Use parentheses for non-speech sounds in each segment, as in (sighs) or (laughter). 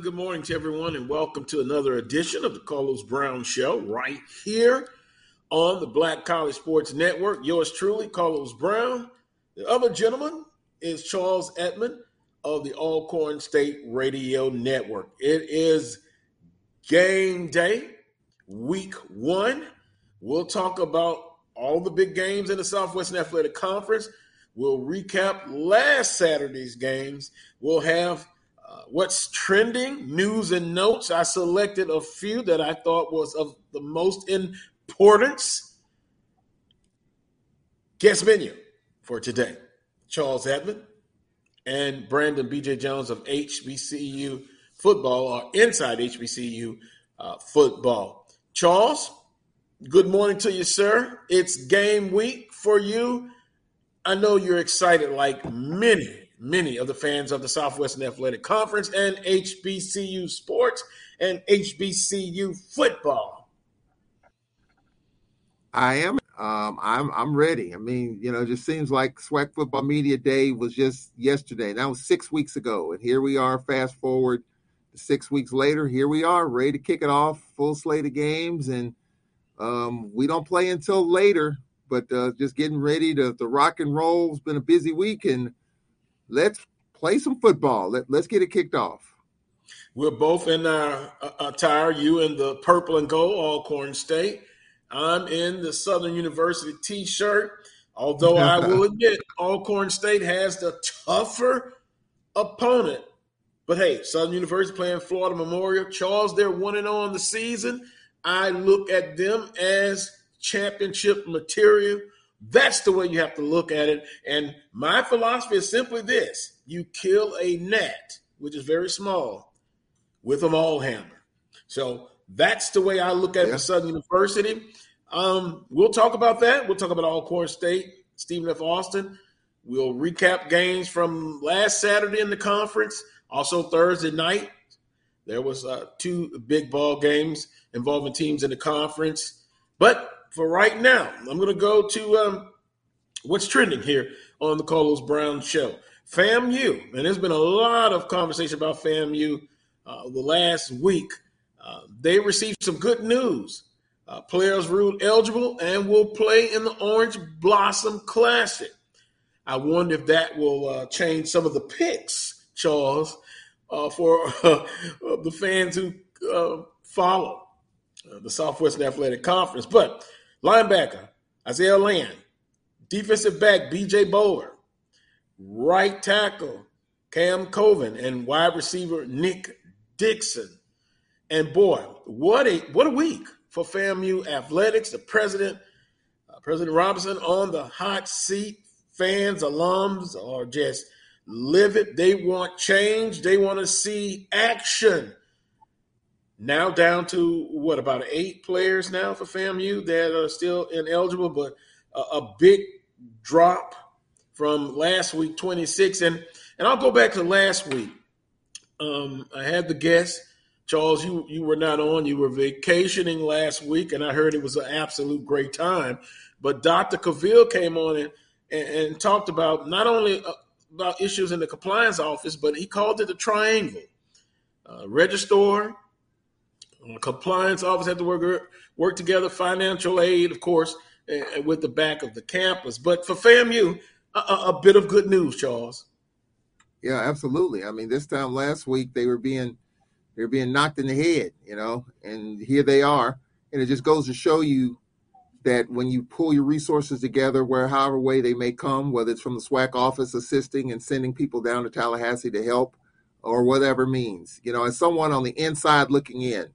pleasant good morning to everyone, and welcome to another edition of the Carlos Brown Show right here on the Black College Sports Network. Yours truly, Carlos Brown. The other gentleman is Charles Edmond of the Alcorn State Radio Network. It is game day, week one. We'll talk about all the big games in the Southwestern Athletic Conference. We'll recap last Saturday's games. We'll have what's trending, news and notes. I selected a few that I thought was of the most importance. Guest menu for today Charles Edmond and Brandon BJ Jones of HBCU football or inside HBCU uh, football. Charles, good morning to you, sir. It's game week for you. I know you're excited like many many of the fans of the Southwestern Athletic Conference and HBCU sports and HBCU football. I am. Um, I'm. I'm ready. I mean, you know, it just seems like SWAC Football Media Day was just yesterday. That was six weeks ago, and here we are. Fast forward six weeks later, here we are, ready to kick it off. Full slate of games, and um, we don't play until later. But uh, just getting ready to, to rock and roll. It's been a busy week, and let's play some football. Let, let's get it kicked off. We're both in our uh, attire. You in the purple and gold, Alcorn State. I'm in the Southern University T-shirt. Although I (laughs) will admit, Alcorn State has the tougher opponent. But hey, Southern University playing Florida Memorial. Charles, they're one and on the season. I look at them as championship material. That's the way you have to look at it. And my philosophy is simply this you kill a gnat, which is very small, with a maul hammer. So that's the way I look at yeah. Southern University. Um, we'll talk about that. We'll talk about Alcorn State, Stephen F. Austin. We'll recap games from last Saturday in the conference. Also Thursday night, there was uh, two big ball games involving teams in the conference. But for right now, I'm going to go to um, what's trending here on the Carlos Brown Show. FAMU, and there's been a lot of conversation about FAMU uh, the last week. Uh, they received some good news. Uh, players ruled eligible and will play in the Orange Blossom Classic. I wonder if that will uh, change some of the picks, Charles, uh, for (laughs) the fans who uh, follow the Southwestern Athletic Conference. But Linebacker, Isaiah Land. Defensive back, BJ Bowler. Right tackle, Cam Coven. And wide receiver, Nick Dixon. And boy, what a what a week for FAMU athletics. The president, uh, President Robinson, on the hot seat. Fans, alums are just livid. They want change. They want to see action. Now down to what about eight players now for FAMU that are still ineligible, but a, a big drop from last week, 26. And and I'll go back to last week. Um, I had the guest, Charles. You you were not on. You were vacationing last week, and I heard it was an absolute great time. But Dr. Cavill came on and, and, and talked about not only uh, about issues in the compliance office, but he called it the triangle: uh, registrar, compliance office had to work work together. Financial aid, of course, uh, with the back of the campus. But for FAMU, a, a, bit of good news, Charles. Yeah, absolutely. I mean, this time last week they were being they were being knocked in the head, you know, and here they are. And it just goes to show you that when you pull your resources together, where however way they may come, whether it's from the SWAC office assisting and sending people down to Tallahassee to help, or whatever means, you know, as someone on the inside looking in,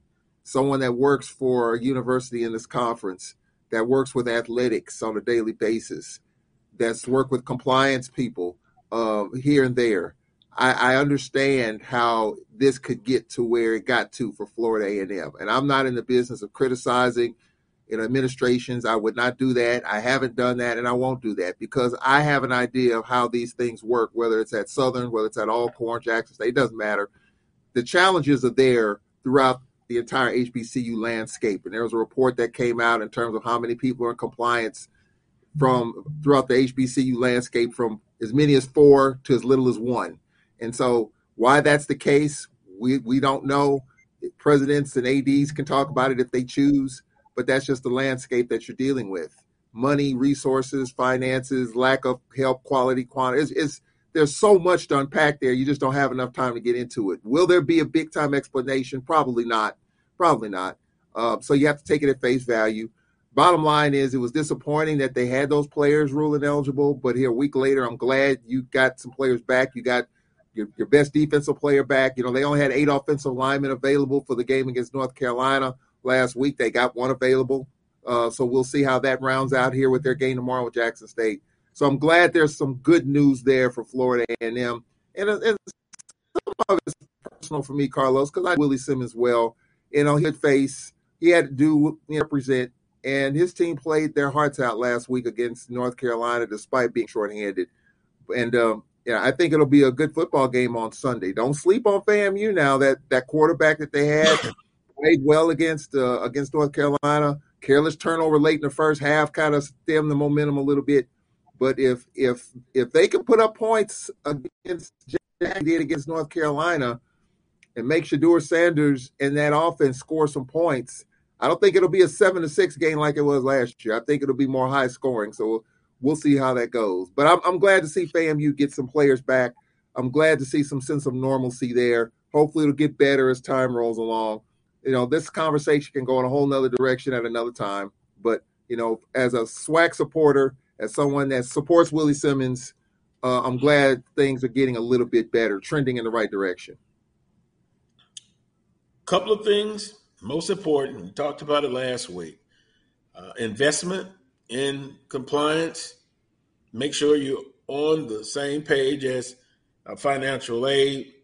someone that works for a university in this conference, that works with athletics on a daily basis, that's worked with compliance people uh, here and there. I, I understand how this could get to where it got to for Florida A&M, and I'm not in the business of criticizing know, administrations. I would not do that. I haven't done that, and I won't do that because I have an idea of how these things work. Whether it's at Southern, whether it's at Alcorn, Jackson State, it doesn't matter. The challenges are there throughout the entire HBCU landscape. And there was a report that came out in terms of how many people are in compliance from throughout the HBCU landscape, from as many as four to as little as one. And so, why that's the case, we we don't know. Presidents and ads can talk about it if they choose, but that's just the landscape that you're dealing with. Money, resources, finances, lack of help, quality, quantity. It's, it's there's so much to unpack there. You just don't have enough time to get into it. Will there be a big time explanation? Probably not. Probably not. Uh, so you have to take it at face value. Bottom line is, it was disappointing that they had those players ruling eligible, but here a week later, I'm glad you got some players back. You got your, your best defensive player back. You know, they only had eight offensive linemen available for the game against North Carolina last week. They got one available. Uh, so we'll see how that rounds out here with their game tomorrow with Jackson State. So I'm glad there's some good news there for Florida A&M, and, and some of it's personal for me, Carlos, because I Willie Simmons well. You know, he had face, he had to do you know, represent, and his team played their hearts out last week against North Carolina, despite being shorthanded. And um, yeah, I think it'll be a good football game on Sunday. Don't sleep on FAMU now. That that quarterback that they had (laughs) played well against uh, against North Carolina. Careless turnover late in the first half kind of stemmed the momentum a little bit. But if if if they can put up points against Jack did against North Carolina and make Shedeur Sanders and that offense score some points, I don't think it'll be a seven to six game like it was last year. I think it'll be more high scoring. So we'll see how that goes. But I'm, I'm glad to see FAMU get some players back. I'm glad to see some sense of normalcy there. Hopefully it'll get better as time rolls along. You know, this conversation can go in a whole nother direction at another time. But, you know, as a SWAC supporter, as someone that supports Willie Simmons, uh, I'm glad things are getting a little bit better, trending in the right direction. Couple of things, most important. We talked about it last week. Uh, investment in compliance. Make sure you're on the same page as uh, financial aid.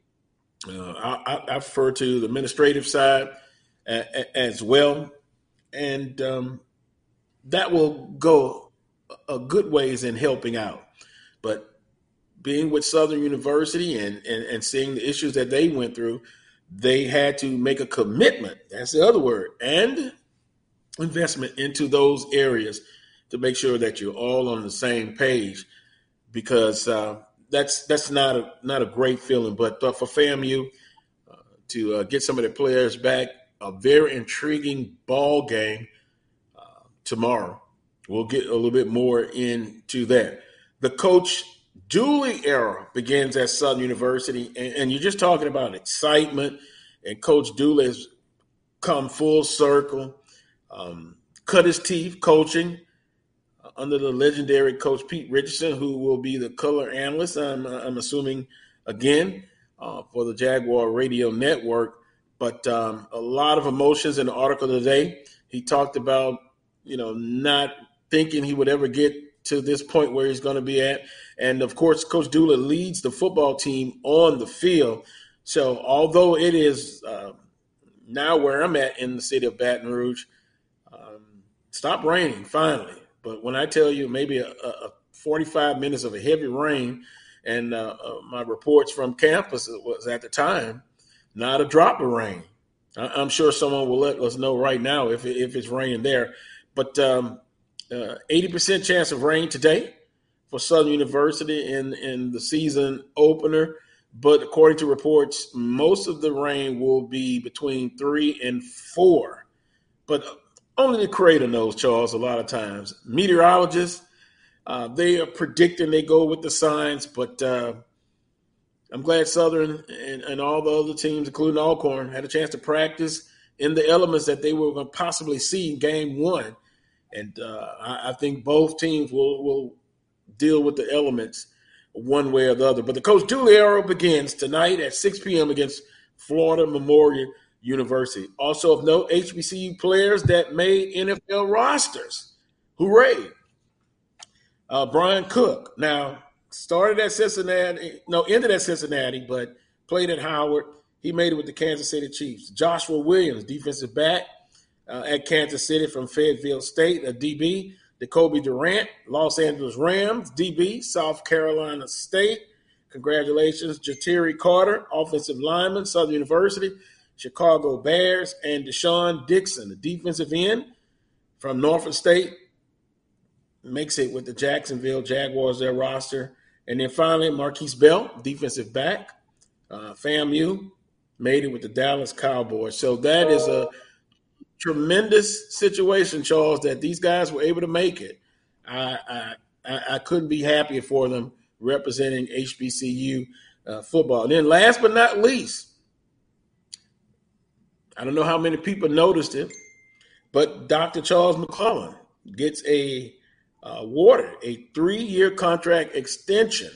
Uh, I, I, refer to the administrative side as well, and um, that will go a good ways in helping out. But being with Southern University and, and, and seeing the issues that they went through, they had to make a commitment. That's the other word, and investment into those areas to make sure that you're all on the same page, because uh, that's that's not a not a great feeling. But uh, for FAMU uh, to uh, get some of the players back, a very intriguing ball game uh, tomorrow We'll get a little bit more into that. The Coach Dooley era begins at Southern University, and, and you're just talking about excitement. And Coach Dooley has come full circle, um, cut his teeth coaching uh, under the legendary Coach Pete Richardson, who will be the color analyst. I'm, I'm assuming again uh, for the Jaguar Radio Network. But um, a lot of emotions in the article today. He talked about, you know, not thinking he would ever get to this point where he's going to be at. And of course, Coach Dooley leads the football team on the field. So although it is uh, now where I'm at in the city of Baton Rouge, um, stop raining finally. But when I tell you maybe a, a 45 minutes of a heavy rain, and uh, uh, my reports from campus was at the time not a drop of rain. I, am sure someone will let us know right now if if it's raining there. But um, uh, 80% chance of rain today for Southern University in, in the season opener. But according to reports, most of the rain will be between three and four. But only the creator knows, Charles, a lot of times. Meteorologists, uh, they are predicting they go with the signs, but uh, I'm glad Southern and, and, all the other teams, including Alcorn, had a chance to practice in the elements that they were going to possibly see in game one and uh, I, I, think both teams will will deal with the elements one way or the other. But the Coach era begins tonight at 6 p.m. against Florida Memorial University. Also of note, HBCU players that made NFL rosters. Hooray! Uh, Bryan Cook now started at Cincinnati, no, ended at Cincinnati, but played at Howard. He made it with the Kansas City Chiefs. Joshua Williams, defensive back uh, at Kansas City from Fayetteville State, a DB. Decobie Durant, Los Angeles Rams, DB, South Carolina State. Congratulations, Ja'Tyre Carter, offensive lineman, Southern University, Chicago Bears, and Deshaun Dixon, the defensive end from Norfolk State, makes it with the Jacksonville Jaguars, their roster. And then finally, Markquese Bell, defensive back, uh, FAMU, made it with the Dallas Cowboys. So that is a tremendous situation, Charles, that these guys were able to make it. I I, I couldn't be happier for them representing HBCU uh, football. And then last but not least, I don't know how many people noticed it, but Dr. Charles McClelland gets a uh, a three-year contract extension,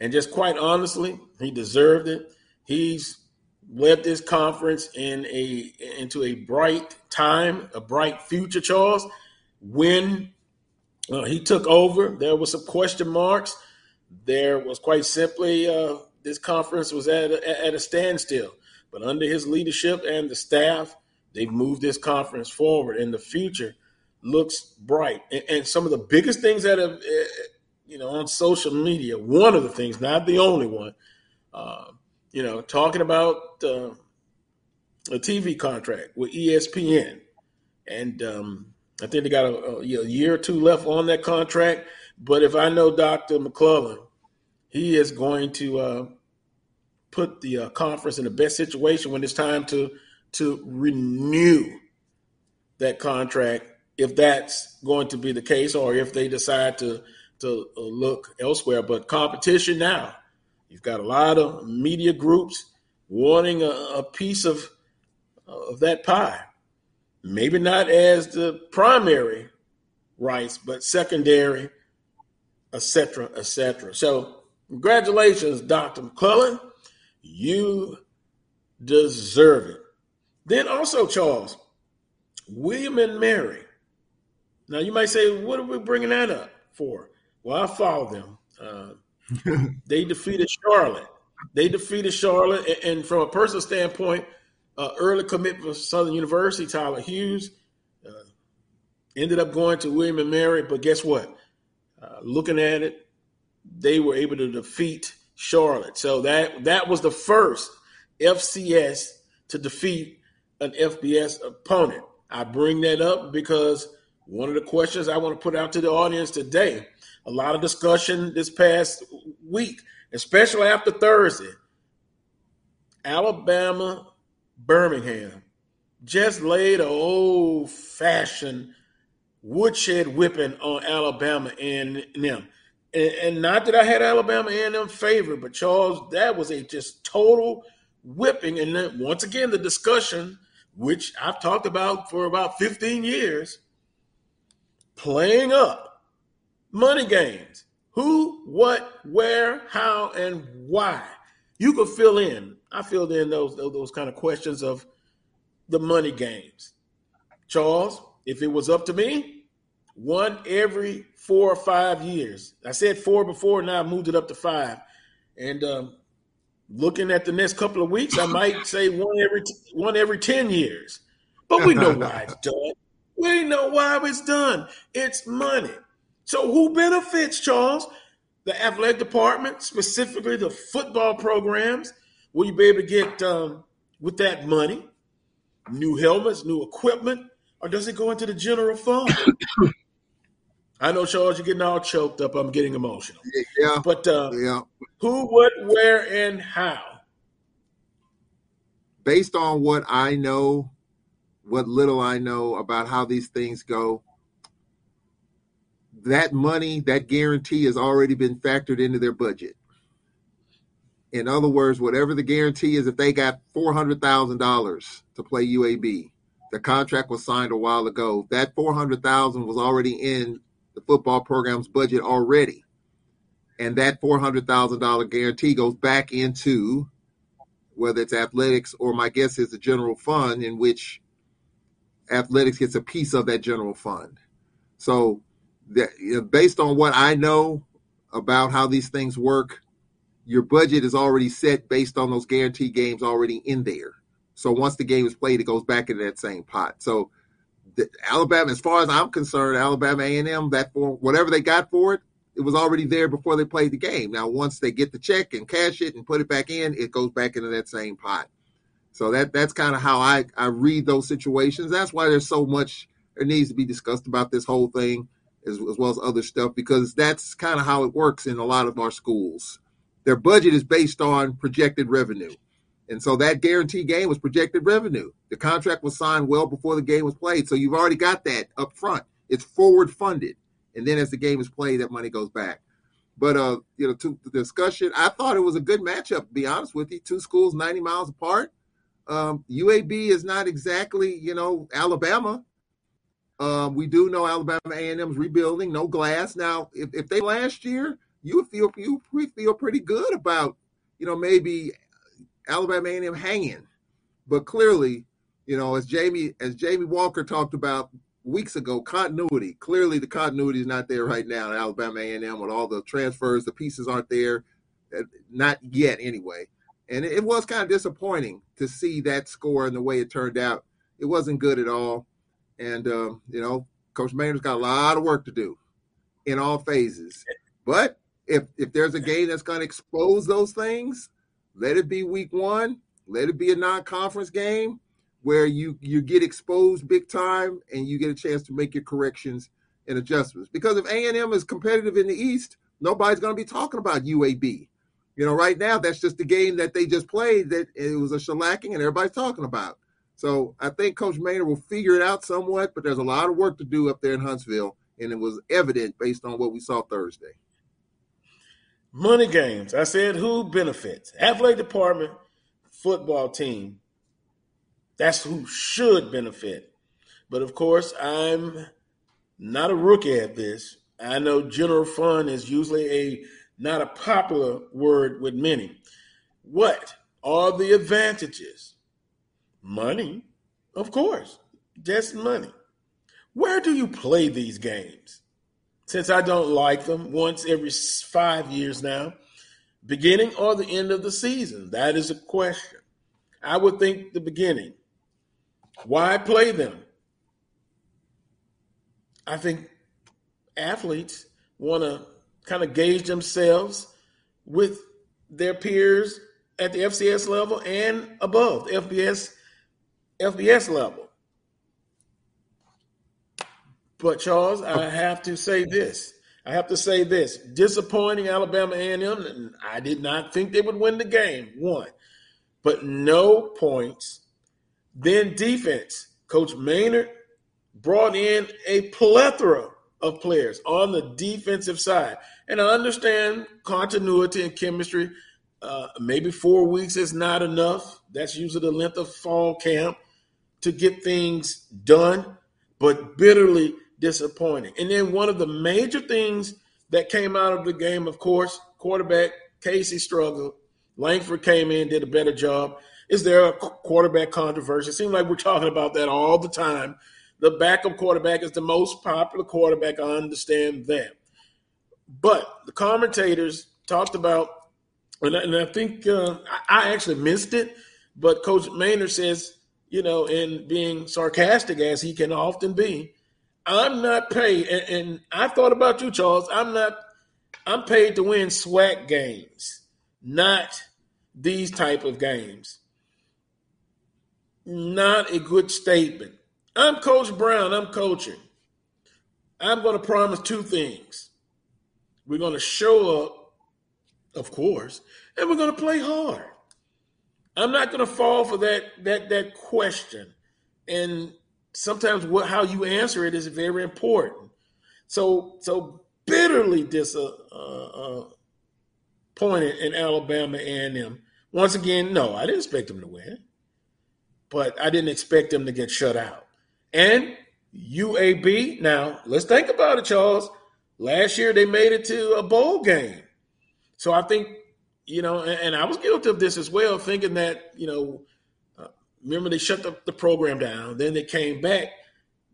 and just quite honestly, he deserved it. He's led this conference in a into a bright time, a bright future. Charles, when uh, he took over, there was some question marks. There was quite simply uh, this conference was at a, at a standstill. But under his leadership and the staff, they've moved this conference forward, and the future looks bright. And, and some of the biggest things that have, uh, you know, on social media, one of the things, not the only one, uh, you know, talking about uh, a TV contract with ESPN, and um, I think they got a, a, year or two left on that contract. But if I know Dr. McClelland, he is going to uh, put the uh, conference in the best situation when it's time to to renew that contract, if that's going to be the case, or if they decide to to uh, look elsewhere. But competition now, you've got a lot of media groups wanting a, a piece of of that pie maybe not as the primary rights, but secondary, etc., etc. So, congratulations, Dr. McClelland. You deserve it. Then also, Charles, William and Mary. Now, you might say, what are we bringing that up for? Well, I follow them. Uh, they defeated Charlotte. They defeated Charlotte, and, and from a personal standpoint, uh, early commitment for Southern University, Tyler Hughes. Uh, ended up going to William and Mary, but guess what? Uh, looking at it, they were able to defeat Charlotte. So that that was the first FCS to defeat an FBS opponent. I bring that up because one of the questions I want to put out to the audience today, a lot of discussion this past week, especially after Thursday. Alabama Birmingham just laid an old fashioned woodshed whipping on Alabama and them. And, not that I had Alabama A&M favored, but Charles, that was a just total whipping. And then once again, the discussion, which I've talked about for about 15 years, playing up money games. Who, what, where, how, and why. You could fill in I filled in those those kind of questions of the money games. Charles, if it was up to me, one every four or five years. I said four before, now I moved it up to five. And um, looking at the next couple of weeks, I might (laughs) say one every one every ten years. But we know (laughs) why it's done. We know why it's done. It's money. So who benefits, Charles? The athletic department, specifically the football programs, Will you be able to get um, with that money new helmets, new equipment, or does it go into the general fund? (coughs) I know, Charles, you're getting all choked up. I'm getting emotional. Yeah. But uh, yeah. who, what, where, and how? Based on what I know, what little I know about how these things go, that money, that guarantee has already been factored into their budget. In other words, whatever the guarantee is, if they got four hundred thousand dollars to play UAB, the contract was signed a while ago. That four hundred thousand was already in the football program's budget already, and that four hundred thousand dollar guarantee goes back into whether it's athletics or my guess is the general fund, in which athletics gets a piece of that general fund. So, that, based on what I know about how these things work, your budget is already set based on those guarantee games already in there. So once the game is played, it goes back into that same pot. So the, Alabama, as far as I'm concerned, Alabama A&M, that for whatever they got for it, it was already there before they played the game. Now, once they get the check and cash it and put it back in, it goes back into that same pot. So that that's kind of how I, I read those situations. That's why there's so much there needs to be discussed about this whole thing, as, as well as other stuff, because that's kind of how it works in a lot of our schools. Their budget is based on projected revenue. And so that guaranteed game was projected revenue. The contract was signed well before the game was played. So you've already got that up front. It's forward funded. And then as the game is played, that money goes back. But uh, you know, to the discussion, I thought it was a good matchup, to be honest with you. Two schools 90 miles apart. Um, UAB is not exactly, you know, Alabama. Um, we do know Alabama A&M is rebuilding, no glass. Now, if, if they last year, you feel you feel pretty good about, you know, maybe Alabama A&M hanging. But clearly, you know, as Jamie as Jamie Walker talked about weeks ago, continuity. Clearly, the continuity is not there right now in Alabama A&M with all the transfers. The pieces aren't there, uh, not yet anyway. And it was kind of disappointing to see that score and the way it turned out. It wasn't good at all. And, um, you know, Coach Maynor's got a lot of work to do in all phases. But if if there's a game that's going to expose those things, let it be week one. Let it be a non-conference game where you you get exposed big time and you get a chance to make your corrections and adjustments. Because if A&M is competitive in the East, nobody's going to be talking about UAB. You know, right now that's just the game that they just played that it was a shellacking and everybody's talking about. So I think Coach Maynor will figure it out somewhat, but there's a lot of work to do up there in Huntsville, and it was evident based on what we saw Thursday. Money games. I said who benefits? Athletic department, football team. That's who should benefit. But of course, I'm not a rookie at this. I know general fund is usually a not a popular word with many. What are the advantages? Money, of course, just money. Where do you play these games? Since I don't like them once every five years now, beginning or the end of the season? That is a question. I would think the beginning. Why play them? I think athletes want to kind of gauge themselves with their peers at the FCS level and above the FBS FBS level. But Charles, I have to say this. I have to say this. Disappointing Alabama A&M. I did not think they would win the game. One, but no points. Then defense. Coach Maynor brought in a plethora of players on the defensive side. And I understand continuity and chemistry. Uh, maybe four weeks is not enough. That's usually the length of fall camp to get things done, but bitterly disappointing. And then one of the major things that came out of the game, of course, quarterback Casey struggled. Langford came in, did a better job. Is there a quarterback controversy? It seems like we're talking about that all the time. The backup quarterback is the most popular quarterback. I understand that. But the commentators talked about, and I, and I think uh, I actually missed it, but Coach Maynor says you know, and being sarcastic as he can often be, I'm not paid. And, and I thought about you, Charles. I'm not. I'm paid to win SWAC games, not these type of games. Not a good statement. I'm Coach Brown. I'm coaching. I'm going to promise two things. We're going to show up, of course, and we're going to play hard. I'm not going to fall for that that that question. And sometimes what how you answer it is very important. So so bitterly disappointed uh, uh, in Alabama A&M. Once again, no, I didn't expect them to win, but I didn't expect them to get shut out. And UAB. Now let's think about it, Charles. Last year they made it to a bowl game, so I think you know, and, and, I was guilty of this as well, thinking that, you know, uh, remember they shut the, the, program down, then they came back,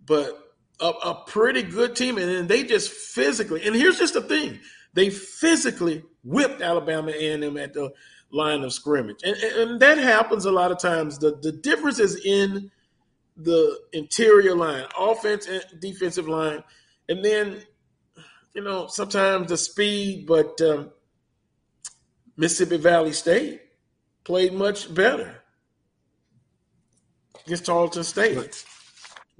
but a, a pretty good team, and then they just physically, and here's just the thing, they physically whipped Alabama A&M at the line of scrimmage, and, and that happens a lot of times. The the difference is in the interior line, offense and defensive line, and then you know sometimes the speed, but um, Mississippi Valley State played much better against Tarleton State.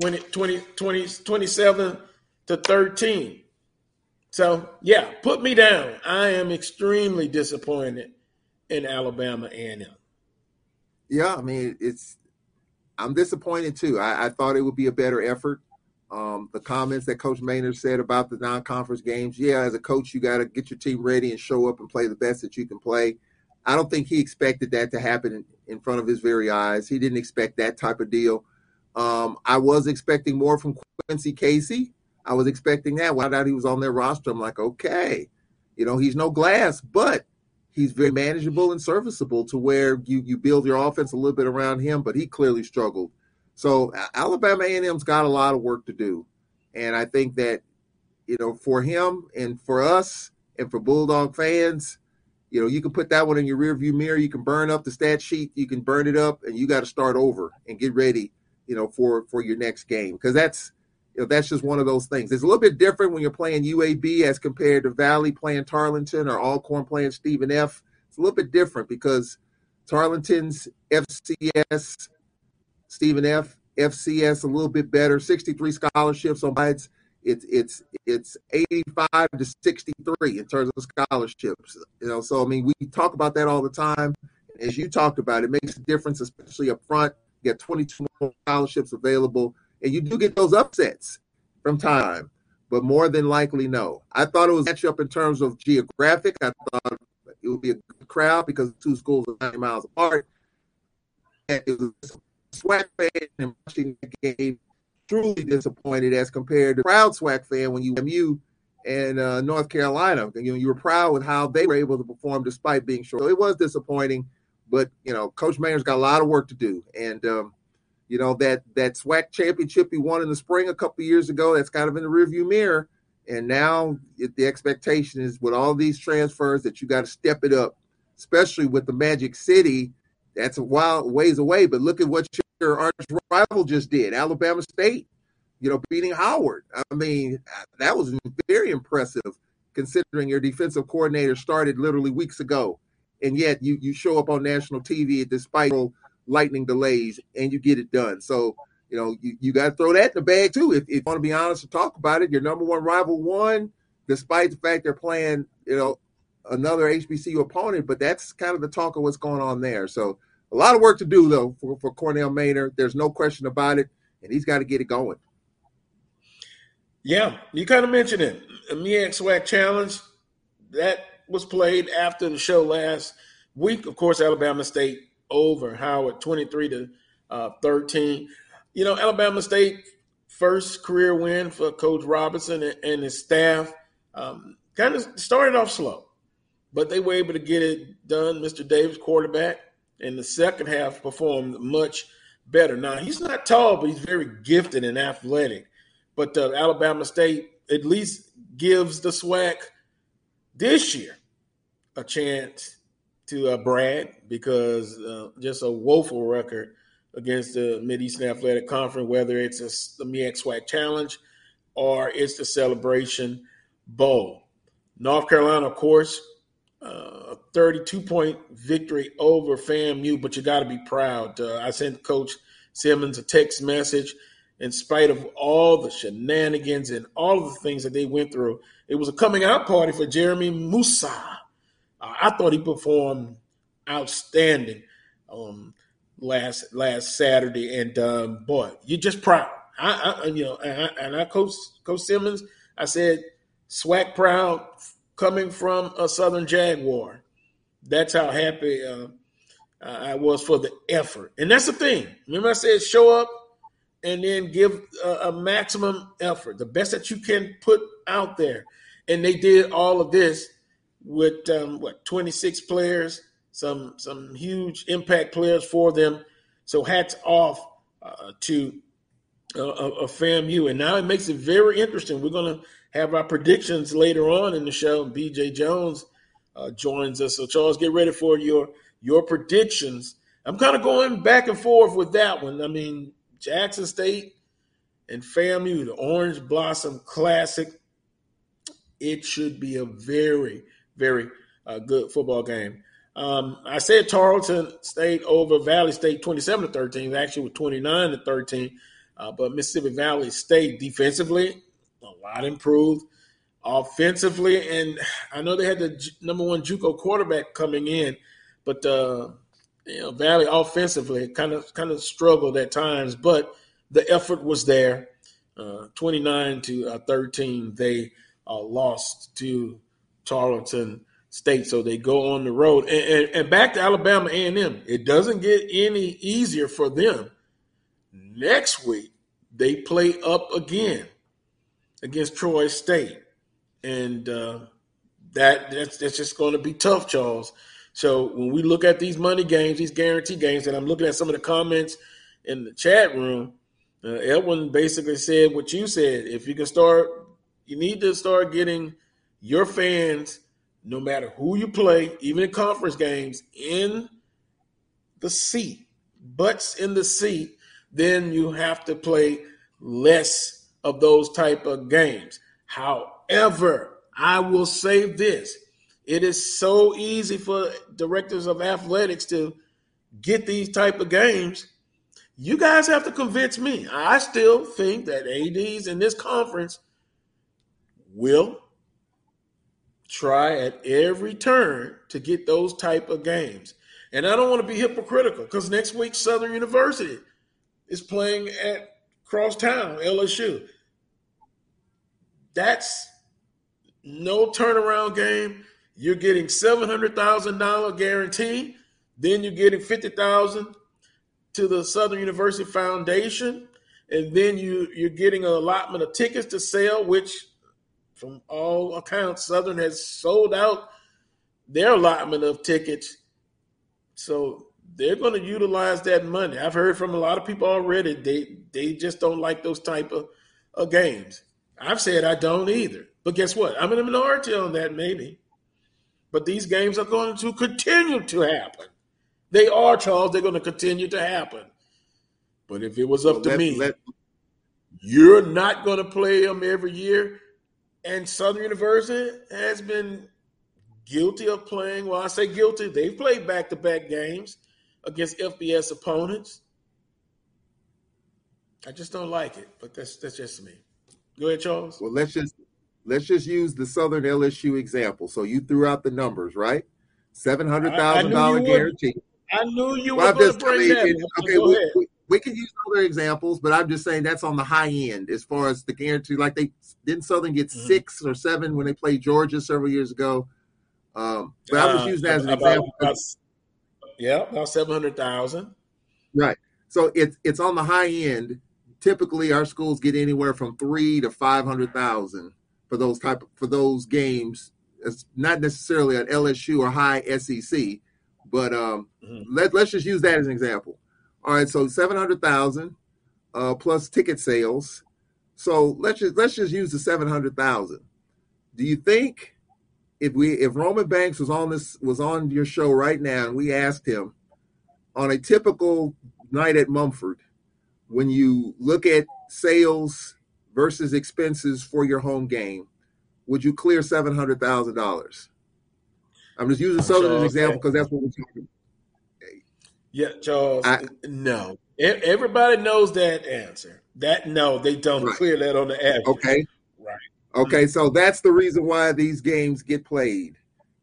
20, 20, 20, 27 to 13. So, yeah, put me down. I am extremely disappointed in Alabama A&M. Yeah, I mean it's. I'm disappointed too. I, I thought it would be a better effort. Um, the comments that Coach Maynor said about the non-conference games. Yeah, as a coach, you got to get your team ready and show up and play the best that you can play. I don't think he expected that to happen in, in front of his very eyes. He didn't expect that type of deal. Um, I was expecting more from Quincy Casey. I was expecting that. When I he was on their roster, I'm like, okay, you know, he's no glass, but he's very manageable and serviceable to where you you build your offense a little bit around him. But he clearly struggled. So Alabama A&M's got a lot of work to do, and I think that you know for him and for us and for Bulldog fans, you know, you can put that one in your rearview mirror. You can burn up the stat sheet. You can burn it up, and you got to start over and get ready, you know, for for your next game because that's you know that's just one of those things. It's a little bit different when you're playing UAB as compared to Valley playing Tarleton or Alcorn playing Stephen F. It's a little bit different because Tarleton's FCS, Stephen F. FCS a little bit better. 63 scholarships on sides it's it's it's 85 to 63 in terms of scholarships. You know, so I mean, we talk about that all the time. As you talked about, it makes a difference, especially up front. You get 22 more scholarships available, and you do get those upsets from time, but more than likely, no. I thought it was match up in terms of geographic. I thought it would be a good crowd because two schools are 90 miles apart. And it was a SWAC fan and watching the game truly disappointed as compared to proud SWAC fan when you MU and uh, North Carolina. You know, you were proud with how they were able to perform despite being short. So it was disappointing, but you know, Coach Maynor's got a lot of work to do, and um, you know that that SWAC championship he won in the spring a couple years ago. That's kind of in the rearview mirror, and now it, the expectation is with all these transfers that you got to step it up, especially with the Magic City. That's a while ways away, but look at what your arch rival just did, Alabama State, you know, beating Howard. I mean, that was very impressive considering your defensive coordinator started literally weeks ago. And yet you you show up on national TV despite lightning delays and you get it done. So, you know, you, you got to throw that in the bag too. If, if you want to be honest and talk about it, your number one rival won, despite the fact they're playing, you know, another HBCU opponent. But that's kind of the talk of what's going on there. So a lot of work to do though for, for Connell Maynor. There's no question about it, and he's got to get it going. Yeah, you kind of mentioned it. The MEAC SWAC Challenge that was played after the show last week. Of course, Alabama State over Howard, twenty-three to uh, thirteen. You know, Alabama State first career win for Coach Robinson and, and his staff. Um, kind of started off slow, but they were able to get it done. Mr. Davis, quarterback, in the second half performed much better. Now he's not tall, but he's very gifted and athletic. But uh, Alabama State at least gives the SWAC this year a chance to uh, brag because uh, just a woeful record against the Mid-Eastern Athletic Conference, whether it's a, the MEAC SWAC Challenge or it's the Celebration Bowl. North Carolina, of course, a 32 point victory over FAMU, but you got to be proud. Uh, I sent Coach Simmons a text message. In spite of all the shenanigans and all of the things that they went through, it was a coming out party for Jeremy Moussa. Uh, I thought he performed outstanding um, last last Saturday, and um, boy, you're just proud. I, I you know, and I, and I coach Coach Simmons. I said, SWAC proud coming from a Southern Jaguar. That's how happy uh, I was for the effort. And that's the thing. Remember, I said show up and then give a, a maximum effort, the best that you can put out there. And they did all of this with um, what 26 players, some some huge impact players for them. So hats off uh, to uh, a FAMU, and now it makes it very interesting. We're going to have our predictions later on in the show. And BJ Jones uh, joins us. So Charles, get ready for your your predictions. I'm kind of going back and forth with that one. I mean, Jackson State and FAMU, the Orange Blossom Classic. It should be a very, very uh, good football game. Um, I said Tarleton State over Valley State 27 to 13, actually with 29 to 13. Uh, but Mississippi Valley State defensively, a lot improved. Offensively, and I know they had the number one JUCO quarterback coming in, but uh, you know, Valley offensively kind of kind of struggled at times, but the effort was there. Uh, 29 to uh, 13, they uh, lost to Tarleton State, so they go on the road and, and, and back to Alabama A&M. It doesn't get any easier for them. Next week, they play up again against Troy State, and uh, that that's, that's just going to be tough, Charles. So when we look at these money games, these guarantee games, and I'm looking at some of the comments in the chat room, uh, Edwin basically said what you said. If you can start, you need to start getting your fans, no matter who you play, even in conference games, in the seat, butts in the seat. Then you have to play less of those type of games. However, I will say this it is so easy for directors of athletics to get these type of games. You guys have to convince me. I still think that ADs in this conference will try at every turn to get those type of games. And I don't want to be hypocritical because next week Southern University is playing at Crosstown, LSU. That's no turnaround game. You're getting seven hundred thousand dollar guarantee. Then you're getting fifty thousand to the Southern University Foundation, and then you you're getting an allotment of tickets to sell, which, from all accounts, Southern has sold out their allotment of tickets. So they're going to utilize that money. I've heard from a lot of people already. They they just don't like those type of, of games. I've said I don't either. But guess what? I'm in a minority on that, maybe. But these games are going to continue to happen. They are, Charles. They're going to continue to happen. But if it was up well, to let, me, let, you're not going to play them every year. And Southern University has been guilty of playing. Well, I say guilty. They've played back to back games against FBS opponents. I just don't like it, but that's that's just me. Go ahead, Charles. Well, let's just let's just use the Southern LSU example. So you threw out the numbers, right? Seven hundred thousand dollar guarantee. I knew you well, were going to bring that. Okay, we, we, we, can use other examples, but I'm just saying that's on the high end as far as the guarantee. Like they didn't Southern get mm-hmm. six or seven when they played Georgia several years ago. Um, but uh, I'm just using that as an about, example. About, yeah, about seven hundred thousand. Right. So it's it's on the high end. Typically, our schools get anywhere from three to five hundred thousand for those type of, for those games. It's not necessarily an LSU or high SEC, but um, mm-hmm. let let's just use that as an example. All right, so seven hundred thousand uh, plus ticket sales. So let's just let's just use the seven hundred thousand. Do you think if we if Roman Banks was on this was on your show right now and we asked him on a typical night at Mumford, when you look at sales versus expenses for your home game, would you clear seven hundred thousand dollars? I'm just using Southern as an example eh? because that's what we're talking. About. Yeah, Charles. I, no, everybody knows that answer. That no, they don't right. clear that on the average. Okay. Okay, so that's the reason why these games get played,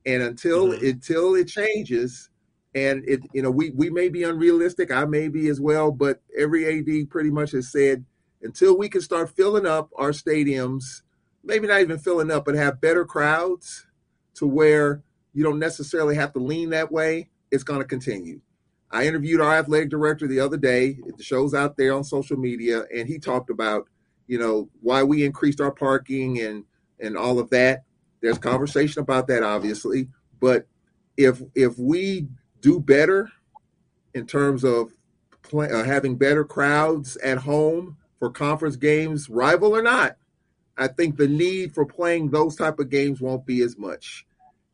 and until mm-hmm. until it changes, and it you know we we may be unrealistic, I may be as well, but every AD pretty much has said until we can start filling up our stadiums, maybe not even filling up, but have better crowds to where you don't necessarily have to lean that way, it's going to continue. I interviewed our athletic director the other day. The show's out there on social media, and he talked about, you know, why we increased our parking and and all of that. There's conversation about that, obviously, but if if we do better in terms of play, uh, having better crowds at home for conference games, rival or not, I think the need for playing those type of games won't be as much.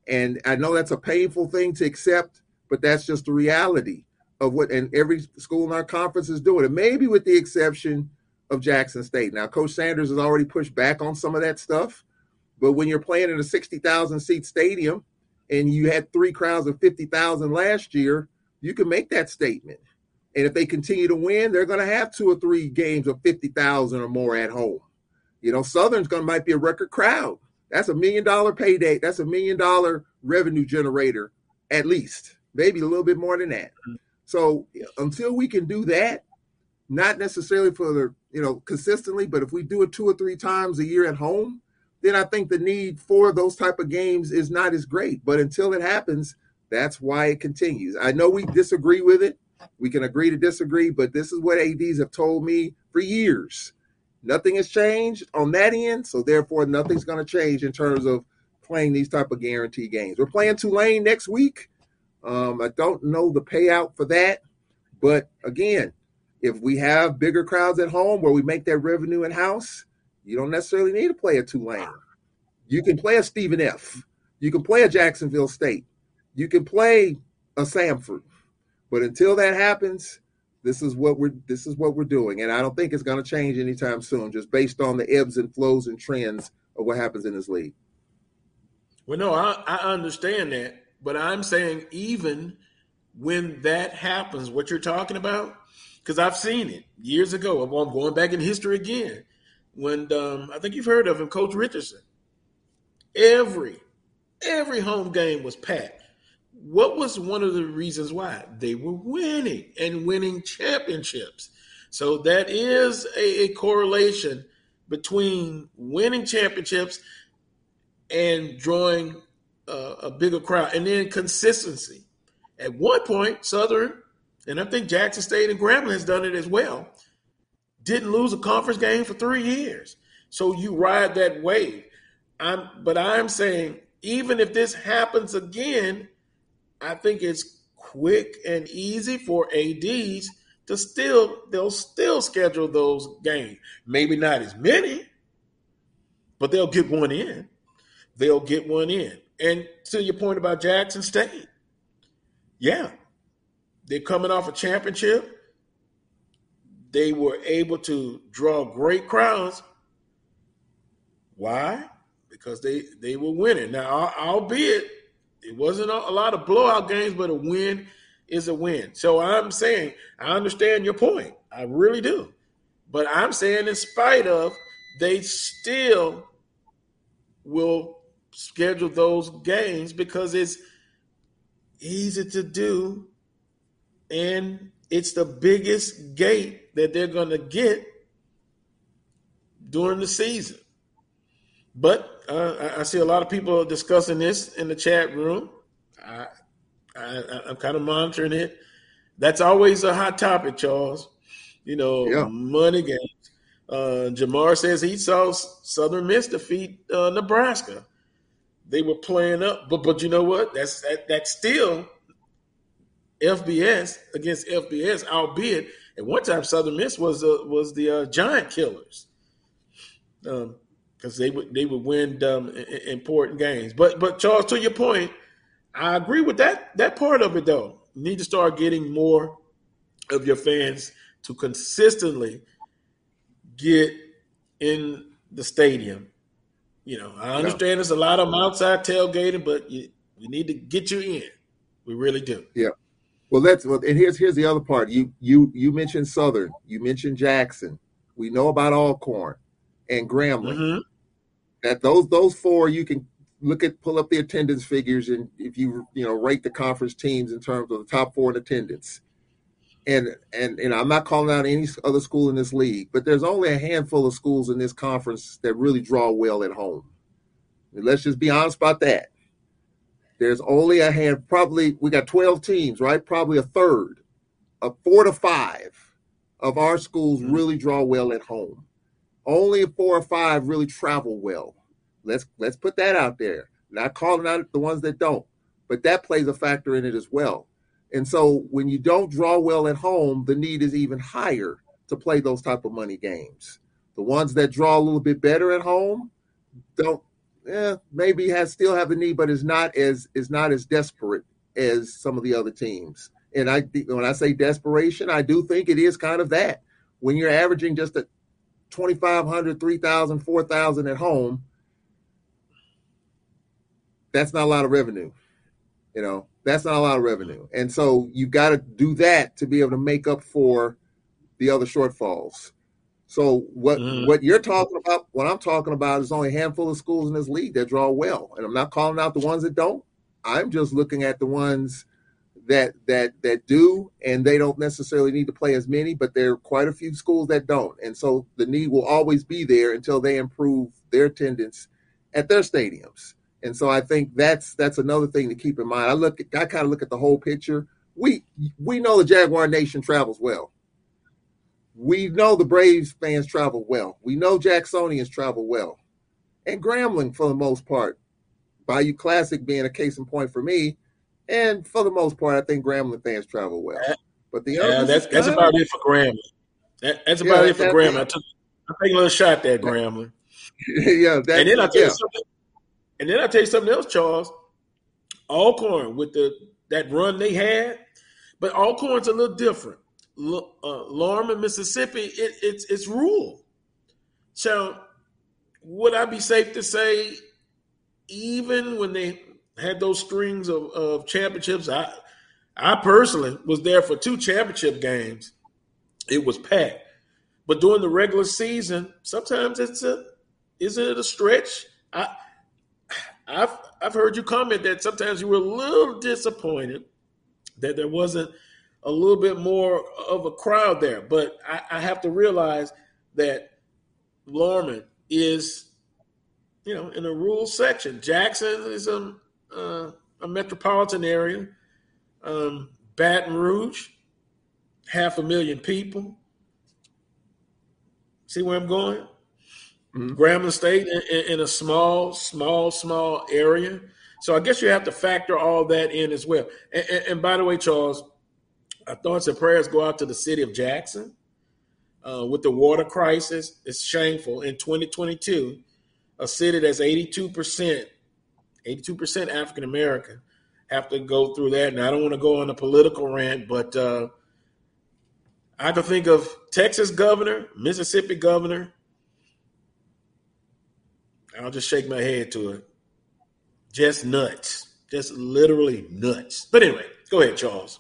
And I know that's a painful thing to accept, but that's just the reality of what and every school in our conference is doing it. Maybe with the exception of Jackson State. Now, Coach Sanders has already pushed back on some of that stuff, but when you're playing in a 60,000 seat stadium and you had three crowds of 50,000 last year, you can make that statement. And if they continue to win, they're going to have two or three games of 50,000 or more at home. You know, Southern's going to might be a record crowd. That's a million dollar payday. That's a million dollar revenue generator at least. maybe a little bit more than that. So until we can do that, not necessarily for the you know consistently, but if we do it two or three times a year at home, then I think the need for those type of games is not as great. But until it happens, that's why it continues. I know we disagree with it. We can agree to disagree, but this is what ADs have told me for years. Nothing has changed on that end, so therefore nothing's going to change in terms of playing these type of guarantee games. We're playing Tulane next week. Um, I don't know the payout for that, but again, if we have bigger crowds at home where we make that revenue in house, you don't necessarily need to play a Tulane. You can play a Stephen F. You can play a Jacksonville State. You can play a Samford. But until that happens, this is what we're this is what we're doing. And I don't think it's going to change anytime soon, just based on the ebbs and flows and trends of what happens in this league. Well, no, I, I understand that, but I'm saying even when that happens, what you're talking about, because I've seen it years ago. I'm going back in history again. When um, I think you've heard of him, Coach Richardson. Every every home game was packed. What was one of the reasons why? They were winning and winning championships. So that is a, a correlation between winning championships and drawing uh, a bigger crowd, and then consistency. At one point, Southern, and I think Jackson State and Grambling has done it as well, didn't lose a conference game for three years. So you ride that wave. I'm, but I'm saying even if this happens again, I think it's quick and easy for ads to still they'll still schedule those games. Maybe not as many, but they'll get one in they'll get one in. And to your point about Jackson State, yeah, they're coming off a championship. They were able to draw great crowds. Why? Because they they were winning. Now, albeit it wasn't a lot of blowout games, but a win is a win. So I'm saying I understand your point. I really do. But I'm saying in spite of they still will schedule those games because it's easy to do and it's the biggest gate that they're going to get during the season. But uh, I see a lot of people discussing this in the chat room. I, I, am kind of monitoring it. That's always a hot topic, Charles. You know, yeah. money games. Uh, Jamar says he saw Southern Miss defeat uh, Nebraska they were playing up. But but you know what? That's that, that's still FBS against FBS, albeit at one time Southern Miss was uh, was the uh, giant killers, because um, they would they would win um, important games. But but Charles, to your point, I agree with that that part of it though. You need to start getting more of your fans to consistently get in the stadium you know, I understand yeah. there's a lot of them outside tailgating, but you, we need to get you in. We really do. Yeah. Well, that's well, and here's here's the other part. You you you mentioned Southern, you mentioned Jackson. We know about Alcorn and Grambling. Mm-hmm. That those those four you can look at pull up the attendance figures and if you you know rate the conference teams in terms of the top four in attendance and and and I'm not calling out any other school in this league, but there's only a handful of schools in this conference that really draw well at home. And let's just be honest about that. There's only a hand, probably we got 12 teams, right? Probably a third, a four to five of our schools mm-hmm. really draw well at home. Only four or five really travel well. Let's let's put that out there. Not calling out the ones that don't, but that plays a factor in it as well. And so when you don't draw well at home, the need is even higher to play those type of money games. The ones that draw a little bit better at home don't eh, maybe has still have the need, but is not as is not as desperate as some of the other teams. And I when I say desperation, I do think it is kind of that. When you're averaging just a 2,500, 3,000, 4,000 at home, that's not a lot of revenue. You know, that's not a lot of revenue. And so you've got to do that to be able to make up for the other shortfalls. So what mm. what you're talking about, what I'm talking about is only a handful of schools in this league that draw well. And I'm not calling out the ones that don't. I'm just looking at the ones that that that do, and they don't necessarily need to play as many, but there are quite a few schools that don't, and so the need will always be there until they improve their attendance at their stadiums. And so I think that's that's another thing to keep in mind. I look, at, I kind of look at the whole picture. We we know the Jaguar Nation travels well. We know the Braves fans travel well. We know Jacksonians travel well, and Grambling for the most part. Bayou Classic being a case in point for me, and for the most part, I think Grambling fans travel well. But the yeah, that's that's uh, about it for Grambling. That, that's about yeah, it for Grambling. I took I take a little shot there, Grambling. yeah, (laughs) and then I tell yeah. you something. And then I tell you something else, Charles. Alcorn with the that run they had, but Alcorn's a little different. L- uh, Mississippi, it, it's it's rural. So would I be safe to say, even when they had those strings of, of championships, I I personally was there for two championship games. It was packed. But during the regular season, sometimes it's a isn't it a stretch? I I've I've heard you comment that sometimes you were a little disappointed that there wasn't a little bit more of a crowd there. But I, I have to realize that Lorman is, you know, in a rural section. Jackson is a, uh, a metropolitan area. Um, Baton Rouge, half a million people. See where I'm going? Mm-hmm. Grambling State in, in, in, a small, small, small area. So I guess you have to factor all that in as well. And, and, and by the way, Charles, our thoughts and prayers go out to the city of Jackson uh, with the water crisis. It's shameful. In 2022, a city that's 82%, 82% African American have to go through that. And I don't want to go on a political rant, but uh, I can think of Texas governor, Mississippi governor, I'll just shake my head to it. Just nuts. Just literally nuts. But anyway, go ahead, Charles.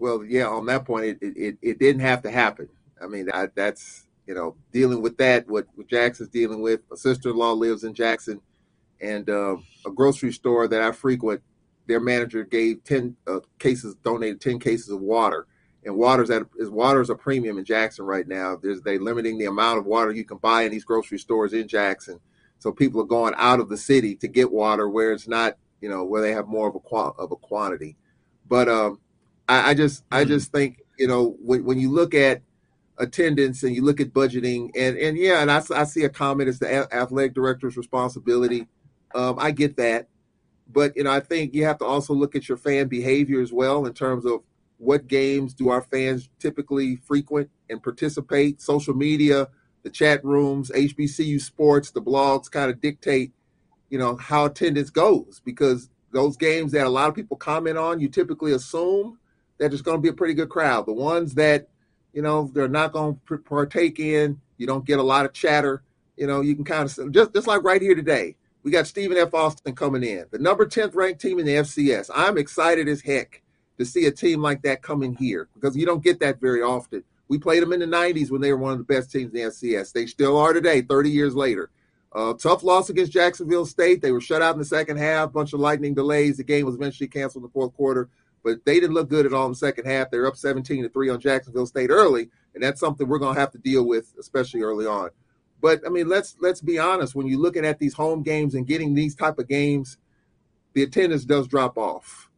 Well, yeah, on that point, it, it, it didn't have to happen. I mean, I, that's, you know, dealing with that, what, what Jackson's dealing with. My sister in law lives in Jackson, and uh, a grocery store that I frequent, their manager gave 10 uh, cases, donated 10 cases of water and water's at is water's a premium in Jackson right now. There's they limiting the amount of water you can buy in these grocery stores in Jackson. So people are going out of the city to get water where it's not, you know, where they have more of a of a quantity. But um, I, I just I mm-hmm. just think you know when when you look at attendance and you look at budgeting and and yeah, and I, I see a comment as the athletic director's responsibility. Um, I get that, but you know I think you have to also look at your fan behavior as well in terms of what games do our fans typically frequent and participate? Social media, the chat rooms, HBCU sports, the blogs kind of dictate, you know, how attendance goes because those games that a lot of people comment on, you typically assume that there's going to be a pretty good crowd. The ones that, you know, they're not going to partake in, you don't get a lot of chatter. You know, you can kind of just just like right here today, we got Stephen F. Austin coming in, the number 10th ranked team in the FCS. I'm excited as heck to see a team like that come in here because you don't get that very often. We played them in the 90s when they were one of the best teams in the FCS. They still are today, 30 years later. Uh, tough loss against Jacksonville State. They were shut out in the second half, bunch of lightning delays. The game was eventually canceled in the fourth quarter, but they didn't look good at all in the second half. They were up 17 to 3 on Jacksonville State early, and that's something we're going to have to deal with, especially early on. But I mean, let's let's be honest. When you're looking at these home games and getting these type of games, the attendance does drop off.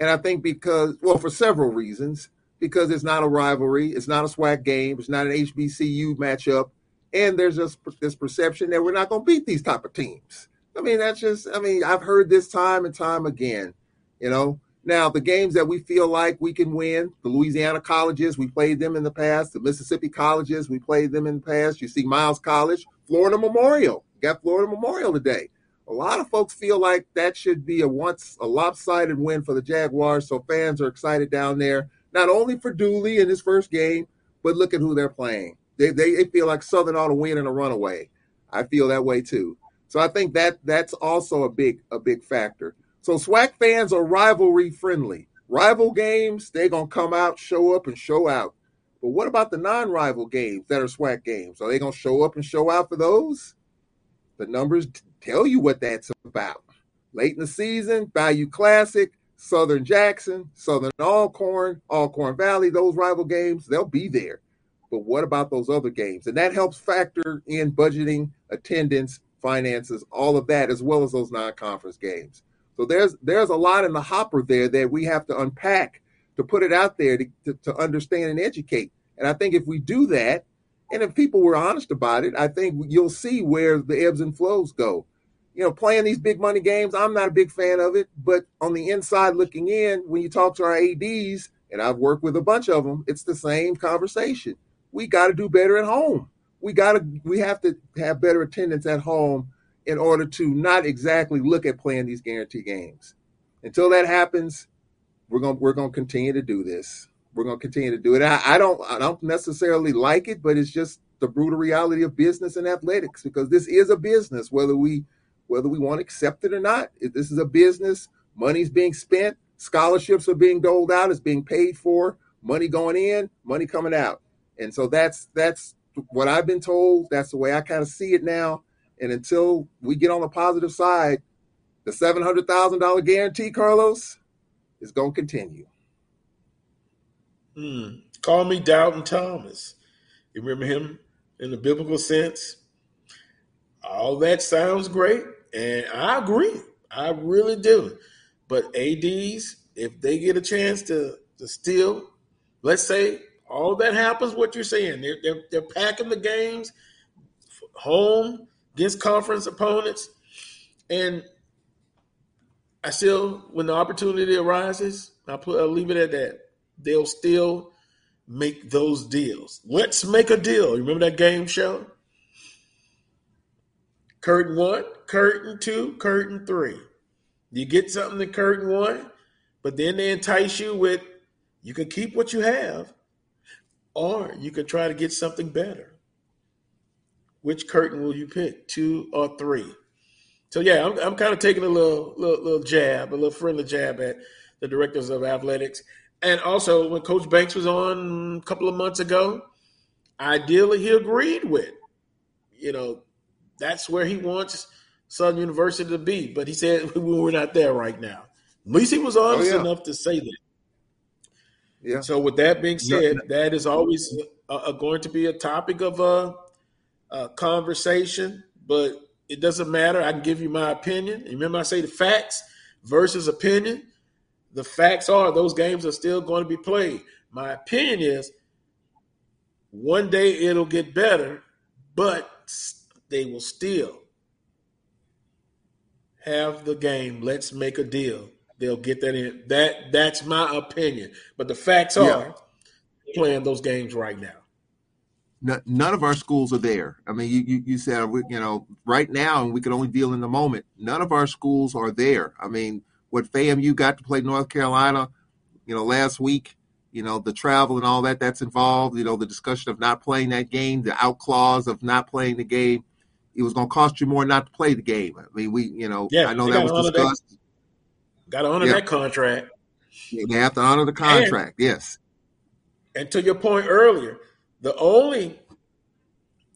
And I think because, well, for several reasons, because it's not a rivalry, it's not a SWAC game, it's not an HBCU matchup, and there's just this perception that we're not going to beat these type of teams. I mean, that's just, I mean, I've heard this time and time again, you know. Now, the games that we feel like we can win, the Louisiana colleges, we played them in the past. The Mississippi colleges, we played them in the past. You see Miles College, Florida Memorial. got Florida Memorial today a lot of folks feel like that should be a once a lopsided win for the Jaguars. So fans are excited down there, not only for Dooley in his first game, but look at who they're playing. They, they, they feel like Southern ought to win in a runaway. I feel that way too. So I think that that's also a big a big factor. So SWAC fans are rivalry friendly. Rival games, they're gonna come out, show up, and show out. But what about the non-rival games that are SWAC games? Are they gonna show up and show out for those? The numbers tell you what that's about. Late in the season, Bayou Classic, Southern Jackson, Southern Alcorn, Alcorn Valley, those rival games, they'll be there. But what about those other games? And that helps factor in budgeting, attendance, finances, all of that, as well as those non-conference games. So there's there's a lot in the hopper there that we have to unpack to put it out there to, to, to understand and educate. And I think if we do that, and if people were honest about it, I think you'll see where the ebbs and flows go. You know, playing these big money games, I'm not a big fan of it. But on the inside looking in, when you talk to our ADs, and I've worked with a bunch of them, it's the same conversation. We got to do better at home. We got to, we have to have better attendance at home in order to not exactly look at playing these guarantee games. Until that happens, we're going we're going to continue to do this. We're going to continue to do it. I, I don't I don't necessarily like it, but it's just the brutal reality of business and athletics because this is a business, whether we whether we want to accept it or not. This is a business. Money's being spent. Scholarships are being doled out. It's being paid for. Money going in, money coming out. And so that's that's what I've been told. That's the way I kind of see it now. And until we get on the positive side, the seven hundred thousand dollar guarantee, Carlos, is going to continue. Hmm. Call me Doubting Thomas. You remember him in the biblical sense? All that sounds great, and I agree. I really do. But ads, if they get a chance to to steal, let's say all that happens, what you're saying, they're they're, they're packing the games home against conference opponents. And I still, when the opportunity arises, I'll, put, I'll leave it at that. They'll still make those deals. Let's make a deal. You remember that game show? Curtain one, curtain two, curtain three. You get something in curtain one, but then they entice you with you can keep what you have, or you can try to get something better. Which curtain will you pick, two or three? So yeah, I'm, I'm kind of taking a little, little little jab, a little friendly jab at the directors of athletics, and also when Coach Banks was on a couple of months ago, ideally he agreed with, you know, that's where he wants Southern University to be, but he said (laughs) we're not there right now. At least he was honest oh, yeah. enough to say that. Yeah. So with that being said, yeah. that is always uh, going to be a topic of uh, uh, conversation, but it doesn't matter. I can give you my opinion. Remember, I say the facts versus opinion. The facts are those games are still going to be played. My opinion is one day it'll get better, but they will still have the game. Let's make a deal. They'll get that in. That that's my opinion. But the facts are yeah. playing those games right now none of our schools are there. I mean, you, you, you said, you know, right now, and we can only deal in the moment. None of our schools are there. I mean, what FAMU got to play North Carolina, you know, last week, you know, the travel and all that that's involved, you know, the discussion of not playing that game, the out clause of not playing the game, it was going to cost you more not to play the game. I mean, we, you know, yeah, I know that was discussed. Got to honor yeah. that contract. They have to honor the contract, and, yes. And to your point earlier, the only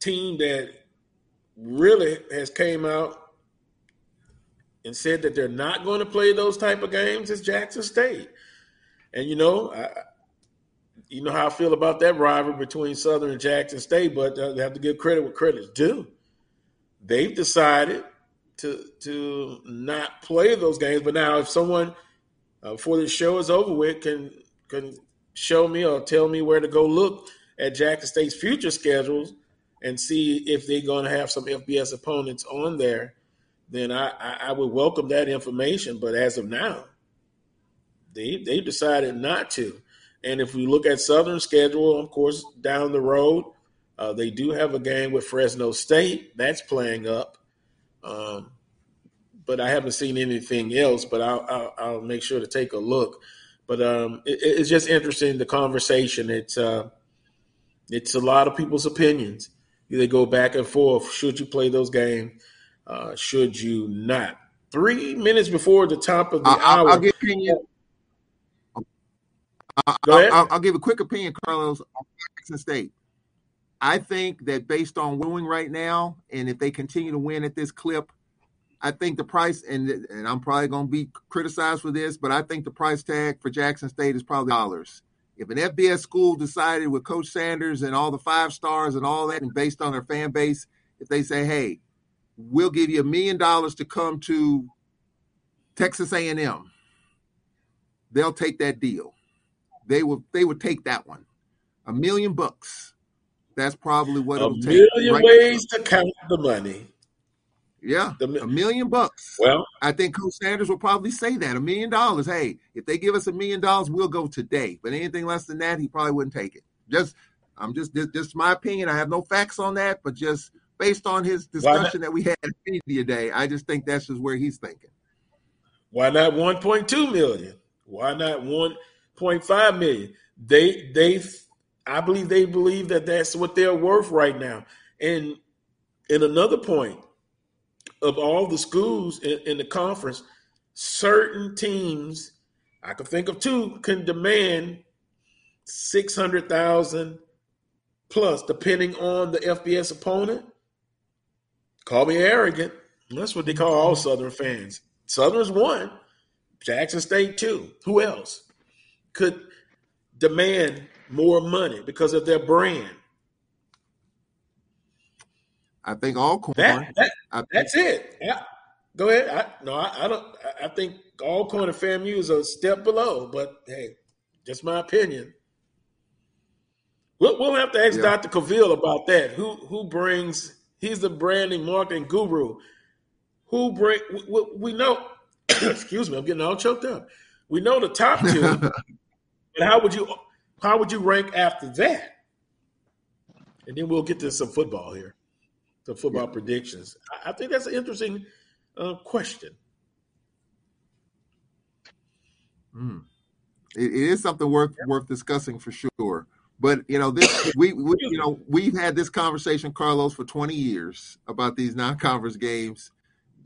team that really has came out and said that they're not going to play those type of games is Jackson State. And you know, I, you know how I feel about that rivalry between Southern and Jackson State, but they have to give credit what credit's due. They've decided to to not play those games. But now, if someone uh, before the show is over with can can show me or tell me where to go look at Jackson State's future schedules and see if they're going to have some FBS opponents on there, then I, I, I, would welcome that information. But as of now, they they decided not to. And if we look at Southern schedule, of course, down the road, uh, they do have a game with Fresno State that's playing up. Um, but I haven't seen anything else. But I'll, I'll, I'll make sure to take a look. But um, it, it's just interesting the conversation. It's uh, it's a lot of people's opinions. They go back and forth. Should you play those games? Uh, should you not? Three minutes before the top of the I'll, hour. I'll give opinion. Go ahead. I'll, I'll, give a quick opinion, Carlos, on Jackson State. I think that based on winning right now, and if they continue to win at this clip, I think the price, and and I'm probably going to be criticized for this, but I think the price tag for Jackson State is probably dollars. If an FBS school decided with Coach Sanders and all the five stars and all that, and based on their fan base, if they say, "Hey, we'll give you a million dollars to come to Texas A&M," they'll take that deal. They will. They would take that one. A million bucks. That's probably what a it'll take. A million right ways now. to count the money. Yeah, the, a million bucks. Well, I think Coach Sanders will probably say that a million dollars. Hey, if they give us a million dollars, we'll go today. But anything less than that, he probably wouldn't take it. Just, I'm just, just, just my opinion. I have no facts on that, but just based on his discussion that we had at media day, I just think that's just where he's thinking. Why not 1.2 million? Why not 1.5 million? They, they, I believe they believe that that's what they're worth right now. And, and another point of all the schools in, in the conference, certain teams, I can think of two, can demand six hundred thousand plus, depending on the FBS opponent. Call me arrogant. That's what they call all Southern fans. Southern's one, Jackson State two. Who else could demand more money because of their brand? I think Alcorn. That, that, think, that's it. Yeah. Go ahead. I, no, I, I, don't. I think Alcorn and FAMU is a step below, but hey, just my opinion. We'll, we'll have to ask yeah. Dr. Cavill about that. Who who brings? He's the branding marketing guru. Who bring? We, we know. (coughs) excuse me, I'm getting all choked up. We know the top two, (laughs) but how would you how would you rank after that? And then we'll get to some football here the football yeah. predictions? I, think that's an interesting uh, question. Mm. It, it is something worth yeah. worth discussing for sure. But you know, this (coughs) we, we you know we've had this conversation, Carlos, for twenty years about these non-conference games.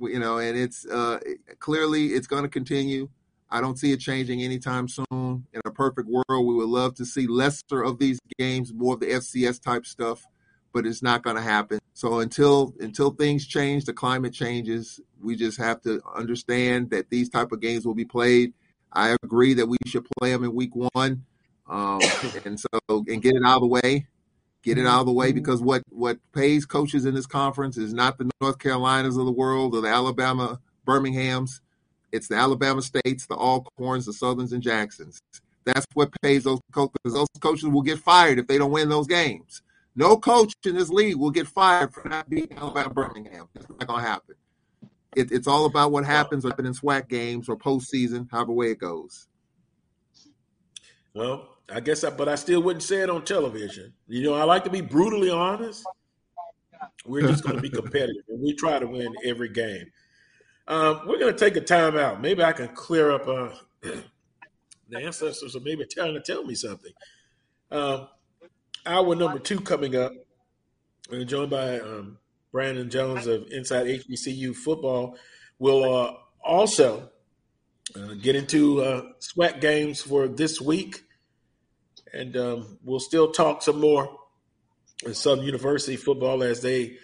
You know, and it's uh, clearly it's going to continue. I don't see it changing anytime soon. In a perfect world, we would love to see lesser of these games, more of the FCS type stuff but it's not going to happen. So until until things change, the climate changes, we just have to understand that these type of games will be played. I agree that we should play them in week one, um, (coughs) and so and get it out of the way, get it out of the way because what what pays coaches in this conference is not the North Carolinas of the world or the Alabama Birminghams. It's the Alabama states, the Alcorns, the Southerns, and Jacksons. That's what pays those coaches. Those coaches will get fired if they don't win those games. No coach in this league will get fired for not beating Alabama Birmingham. It's not going to happen. It, it's all about what happens up in SWAC games or postseason, however way it goes. Well, I guess, I, but I still wouldn't say it on television. You know, I like to be brutally honest. We're just going to be (laughs) competitive, and we try to win every game. Um, we're going to take a timeout. Maybe I can clear up uh, (clears throat) the ancestors, or maybe trying to tell me something. Um, hour number two coming up. We're joined by um, Brandon Jones of Inside HBCU Football. We'll uh, also uh, get into uh, games for this week, and um, we'll still talk some more in Southern University football as they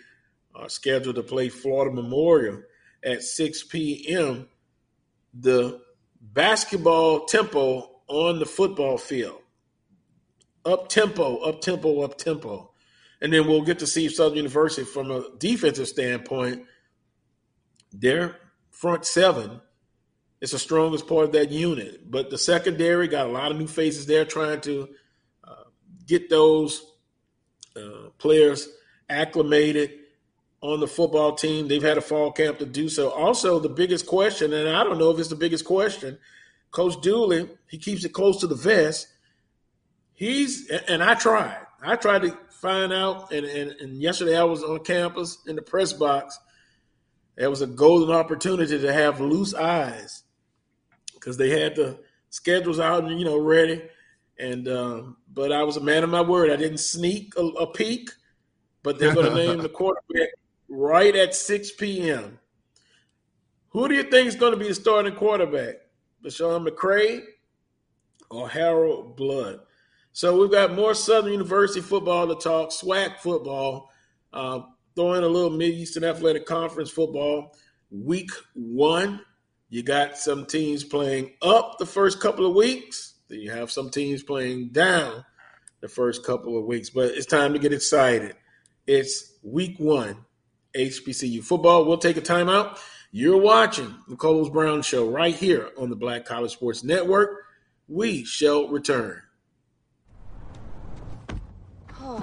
are scheduled to play Florida Memorial at 6 p.m. The basketball tempo on the football field up tempo, up tempo, up tempo. And then we'll get to see Southern University from a defensive standpoint. Their front seven is the strongest part of that unit. But the secondary got a lot of new faces there trying to uh, get those uh, players acclimated on the football team. They've had a fall camp to do so. Also, the biggest question, and I don't know if it's the biggest question, Coach Dooley, he keeps it close to the vest he's and I tried. I tried to find out, and, and, and yesterday I was on campus in the press box. There was a golden opportunity to have loose eyes because they had the schedules out and you know ready. And um, but I was a man of my word. I didn't sneak a, a peek, but they're going (laughs) to name the quarterback right at 6 p.m. Who do you think is going to be the starting quarterback? BeSean McCray or Harold Blood? So we've got more Southern University football to talk, SWAC football, uh, a little Mid Eastern Athletic Conference football. week one. You got some teams playing up the first couple of weeks. Then you have some teams playing down the first couple of weeks. But it's time to get excited. It's week one, HBCU football. We'll take a timeout. You're watching the Carlos Brown Show right here on the Black College Sports Network. We shall return. Oh,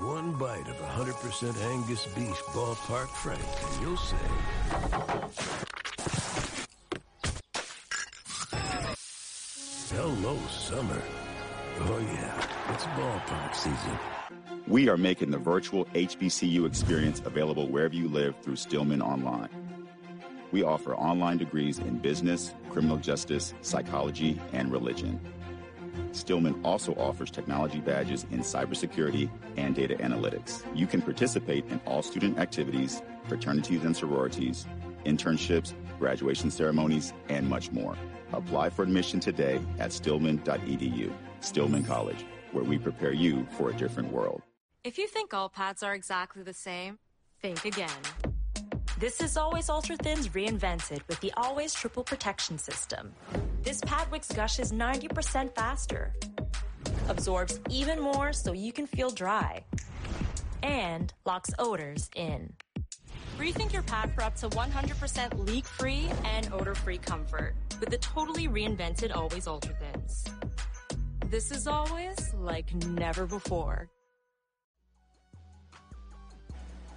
One bite of 100% Angus beef ballpark frank, and you'll say... Hello, summer. Oh, yeah, it's ballpark season. We are making the virtual HBCU experience available wherever you live through Stillman Online. We offer online degrees in business, criminal justice, psychology, and religion. Stillman also offers technology badges in cybersecurity and data analytics. You can participate in all student activities, fraternities and sororities, internships, graduation ceremonies, and much more. Apply for admission today at stillman.edu. Stillman College, where we prepare you for a different world. If you think all pads are exactly the same, think again. This is Always Ultra Thins reinvented with the Always Triple Protection System. This pad wicks gushes 90% faster, absorbs even more so you can feel dry, and locks odors in. Rethink your pad for up to 100% leak-free and odor-free comfort with the totally reinvented Always Ultra Thins. This is always like never before.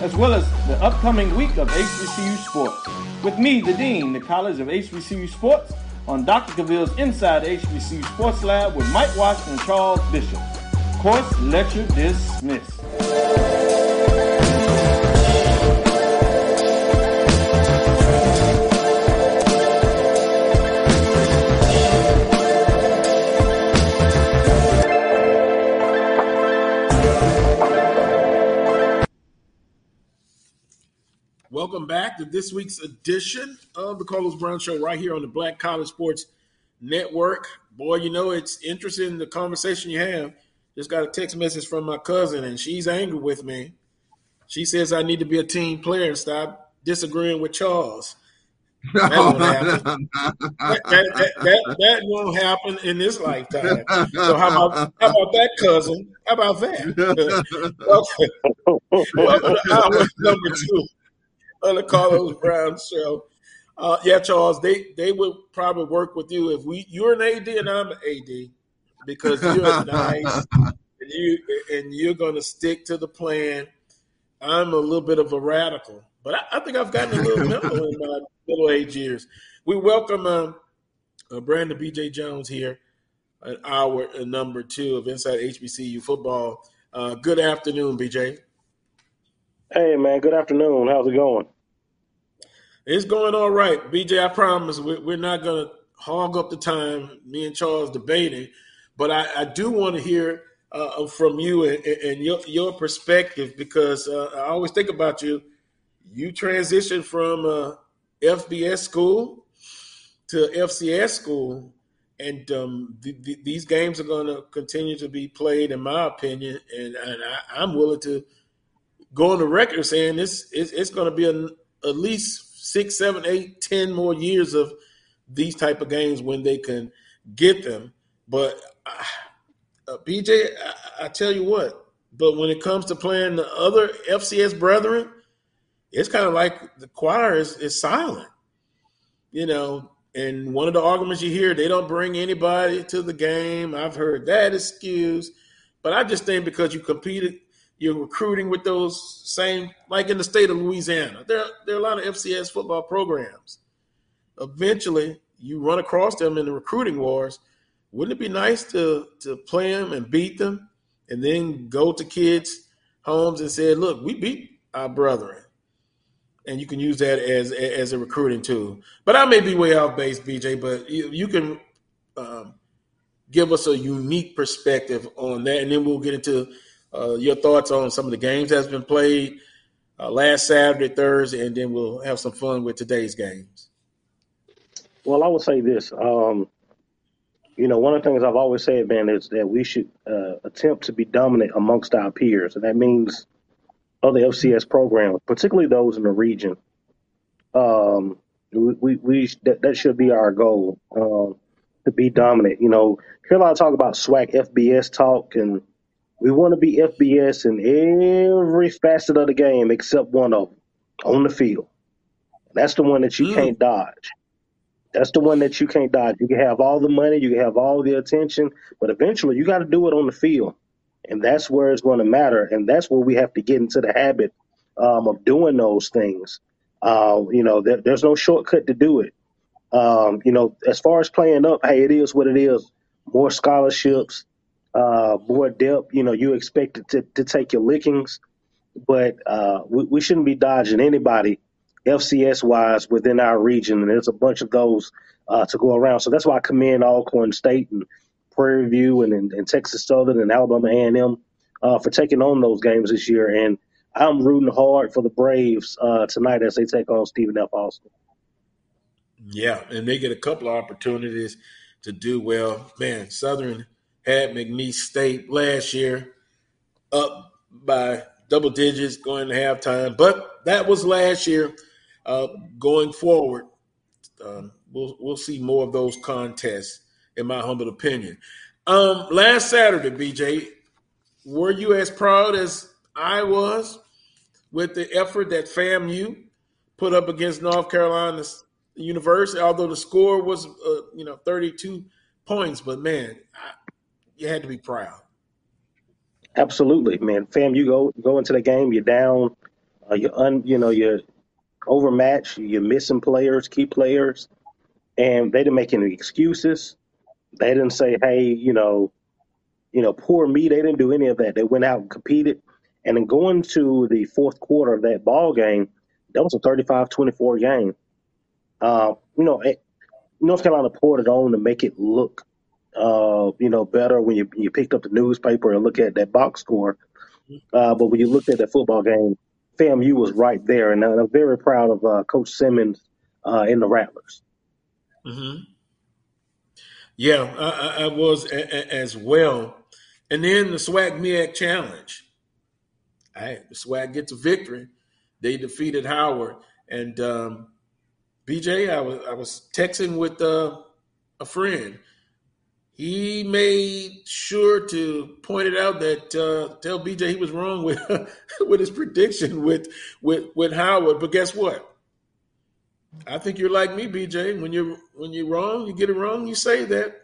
as well as the upcoming week of HBCU Sports. With me, the Dean, the College of HBCU Sports, on Dr. Cavill's Inside HBCU Sports Lab with Mike Washington and Charles Bishop. Course lecture dismissed. Back to this week's edition of the Carlos Brown Show right here on the Black College Sports Network. Boy, you know, it's interesting the conversation you have. Just got a text message from my cousin, and she's angry with me. She says I need to be a team player and stop disagreeing with Charles. That (laughs) won't happen. that, that, that, that, won't happen in this lifetime. So how about how about that, cousin? How about that? (laughs) okay. Welcome to hour number two on the Carlos Brown show. Uh, yeah, Charles, they they would probably work with you if we you're an AD and I'm an AD because you're (laughs) nice and you and you're going to stick to the plan. I'm a little bit of a radical, but I, I think I've gotten a little (laughs) mellow in my middle age years. We welcome um, uh, Brandon BJ Jones here at hour number two of Inside HBCU Football. Uh, good afternoon, BJ. Hey man, good afternoon. How's it going? It's going all right, BJ. I promise we're not going to hog up the time. Me and Charles debating, but I, I do want to hear uh, from you and, and, your your perspective because uh, I always think about you. You transitioned from uh, FBS school to FCS school, and um, th- th- these games are going to continue to be played, in my opinion. And, and I, am willing to go on the record saying this it's, it's going to be an, at least six, seven, eight, ten more years of these type of games when they can get them. But uh, uh BJ, I, I, tell you what. But when it comes to playing the other FCS brethren, it's kind of like the choir is, is silent. You know, And one of the arguments you hear, they don't bring anybody to the game. I've heard that excuse. But I just think because you competed, you're recruiting with those same, like in the state of Louisiana, there, there are a lot of FCS football programs. Eventually, you run across them in the recruiting wars. Wouldn't it be nice to to play them and beat them, and then go to kids' homes and say, "Look, we beat our brethren," and you can use that as as a recruiting tool. But I may be way off base, BJ. But you, you can um, give us a unique perspective on that, and then we'll get into uh, your thoughts on some of the games that's been played uh, last Saturday, Thursday, and then we'll have some fun with today's games. Well, I would say this. Um, you know, one of the things I've always said, man, is that we should uh, attempt to be dominant amongst our peers, and that means other FCS programs, particularly those in the region. Um, we, we, we that, that should be our goal um, to be dominant. You know, hear a lot of talk about SWAC FBS talk, and we want to be FBS in every facet of the game except one of them on the field. That's the one that you mm. can't dodge. That's the one that you can't dodge. You can have all the money, you can have all the attention, but eventually you got to do it on the field. And that's where it's going to matter. And that's where we have to get into the habit um, of doing those things. Uh, you know, there, there's no shortcut to do it. Um, you know, as far as playing up, hey, it is what it is. More scholarships, uh, more depth. You know, you expect it to, to take your lickings, but uh, we, we shouldn't be dodging anybody FCS wise within our region, and there's a bunch of those uh, to go around. So that's why I commend Alcorn State and Prairie View and, and, and Texas Southern and Alabama A&M uh, for taking on those games this year. And I'm rooting hard for the Braves uh, tonight as they take on Stephen F. Austin. Yeah, and they get a couple of opportunities to do well. Man, Southern had McNeese State last year up by double digits going to halftime, but that was last year. Uh, going forward, um, we'll we'll see more of those contests, in my humble opinion. Um, last Saturday, BJ, were you as proud as I was with the effort that FAMU put up against North Carolina University? Although the score was, uh, you know, thirty-two points, but man, you had to be proud. Absolutely, man. FAMU go go into the game, you're down, uh, you're un, you know, you're overmatched. You're missing players, key players, and they didn't make any excuses. They didn't say, "Hey, you know, you know, poor me." They didn't do any of that. They went out and competed, and then going to the fourth quarter of that ball game, that was a 35-24 game. Uh, you know, it, North Carolina poured it on to make it look, uh, you know, better when you you picked up the newspaper and look at that box score. Uh, but when you looked at that football game, FAMU was right there, and I'm very proud of uh, Coach Simmons uh, in the Rattlers. Mm-hmm. Yeah, I, I was a, a, as well. And then the SWAC MEAC Challenge. I, the SWAC gets a victory. They defeated Howard. And um, BJ, I was I was texting with uh, a friend he made sure to point it out that uh, tell BJ he was wrong with (laughs) with his prediction with with with Howard. But guess what? I think you're like me, BJ. When you're when you're wrong, you get it wrong, you say that,